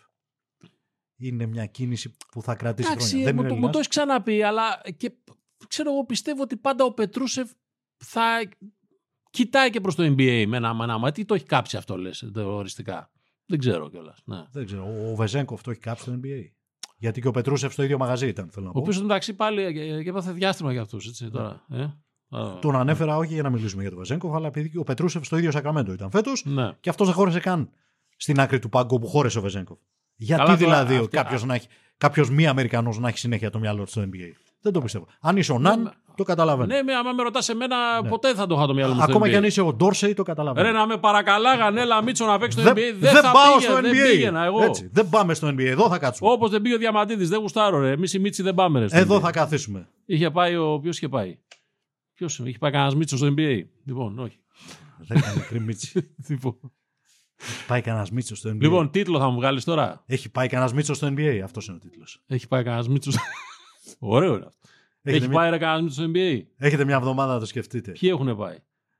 είναι μια κίνηση που θα κρατήσει Εντάξει, χρόνια. Δεν μου, είναι το, μου Έλληνας. το έχεις ξαναπεί, αλλά και ξέρω εγώ πιστεύω ότι πάντα ο Πετρούσεφ θα κοιτάει και προς το NBA με ένα, με ένα μάτι. Το έχει κάψει αυτό λες το οριστικά; Δεν ξέρω κιόλας. Ναι. Δεν ξέρω. Ο Βεζέγκοφ το έχει κάψει στο NBA. Γιατί και ο Πετρούσεφ στο ίδιο μαγαζί ήταν, θέλω να Ο πω. οποίος μεταξύ πάλι ε, και και έπαθε διάστημα για αυτούς. Τώρα, ε; Α, Τον ανέφερα όχι για να μιλήσουμε για τον Βεζέγκοφ, αλλά επειδή και ο Πετρούσεφ στο ίδιο Σακραμέντο ήταν φέτος Ναι. και αυτός δεν χώρεσε καν στην άκρη του πάγκου που χώρεσε ο Βεζέγκοφ. Γιατί Καλά, τώρα δηλαδή αυτή- κάποιος να έχει κάποιος μη Αμερικανός να έχει συνέχεια το μυαλό του στο NBA. Δεν το πιστεύω. Αν είσαι ο Ναν, Ναι, το καταλαβαίνω. Ναι, με, άμα με ρωτάς εμένα, ποτέ δεν θα το είχα το μυαλό μου. στο Ακόμα NBA. και αν είσαι ο Ντόρσεϊ, το καταλαβαίνω. Ρε να με παρακαλάγαν, έλα Μίτσο να παίξεις στο δεν, NBA. Δεν, δεν θα πάω πήγαινα, στο NBA. Δεν πήγαινα εγώ. Έτσι, δεν πάμε στο NBA. Εδώ θα κάτσουμε. Όπως δεν πήγε ο Διαμαντίδης, δεν γουστάρω ρε. Εμείς οι Μίτσι δεν πάμε ρε. στο Εδώ NBA. θα καθίσουμε. Είχε πάει ο. Ποιος είχε πάει; Ποιος είχε πάει κανένας Μίτσος στο NBA. Λοιπόν, όχι. δεν έκανε μικρή μίτσι. Λοιπόν, Έχει πάει κανένας Μίτσος στο NBA. λοιπόν, τίτλο θα μου βγάλεις τώρα; Έχει πάει κανένας Μίτσος στο NBA. Αυτός είναι ο τίτλος. Έχει πάει κανένας Μίτσος. Ωραίο είναι αυτό. Έχετε, Έχει μια... πάει ρε κανένα Μίτσο στο NBA. έχετε μια εβδομάδα να το σκεφτείτε. Ποιοι έχουν πάει;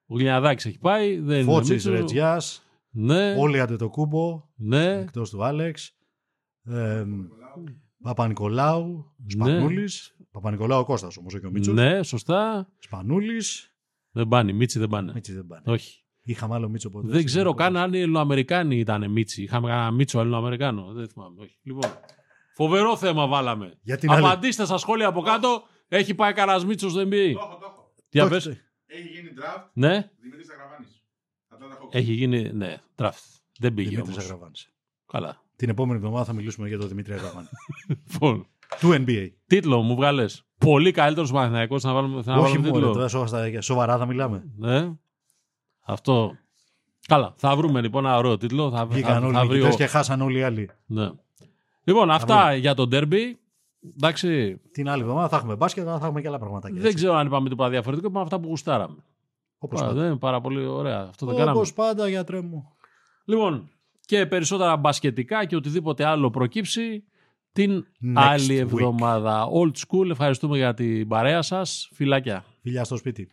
Ο Γλιαναδάκη έχει πάει. Δεν είναι Φώτση Μίτσο. Ρετζιάς, Ναι, όλοι αντετοκούμπο, ναι, εκτός του Άλεξ. Ε, Παπα-Νικολάου, Ναι. Σπανούλης. Παπα-Νικολάου Κώστας όμως, όχι ο Μίτσος. ναι, σωστά. Σπανούλης. Δεν πάνε. Μίτσι δεν πάνε. Μίτσι δεν πάνε. Όχι. Είχαμε άλλο Μίτσο ποτέ. Δεν ξέρω καν αν οι Ελληνοαμερικάνοι ήταν Μίτσι. Είχαμε κανένα Μίτσο Ελληνοαμερικάνο. Δεν θυμάμαι. Όχι. Λοιπόν, φοβερό θέμα βάλαμε. Για την άλλη- Απαντήστε στα σχόλια από κάτω. Έχει πάει κανένα Μίτσο στο NBA. Το έχω, το έχω. Για Το πες; έχετε. Έχει γίνει draft Ναι, Δημήτρης Αγραβάνης. Atlanta Hawks. έχει γίνει. Ναι, draft. Δεν πήγε Δημήτρης όμως. Αγραβάνης. Καλά. Την επόμενη εβδομάδα θα μιλήσουμε για τον Δημήτρη Αγραβάνη. Λοιπόν, του NBA. τίτλο μου 'βγαλες. Πολύ καλύτερος Παναθυναϊκό να βάλουμε, να Όχι βάλουμε μόνο, τίτλο. τώρα σοβαρά, σοβαρά θα μιλάμε. Ναι. Αυτό. Καλά. Θα βρούμε λοιπόν ένα ωραίο τίτλο. Θα, θα, Βγήκαν όλοι θα οι βρει νικητές ο- και χάσαν όλοι οι άλλοι. Ναι. Λοιπόν, αυτά για το derby. Εντάξει, Την άλλη εβδομάδα θα έχουμε μπάσκετ, αλλά θα έχουμε και άλλα πραγματάκια. δεν ξέρω αν είπαμε τίποτα διαφορετικό. Είπαμε αυτά που γουστάραμε. Όπως Α, πάντα. δεν είναι πάρα πολύ ωραία. Αυτό δεν κάναμε. Όπως πάντα, γιατρέ μου. Λοιπόν, και περισσότερα μπασκετικά και οτιδήποτε άλλο προκύψει την Next άλλη week. εβδομάδα. Old school, ευχαριστούμε για την παρέα σας. Φιλάκια. Φιλιά στο σπίτι.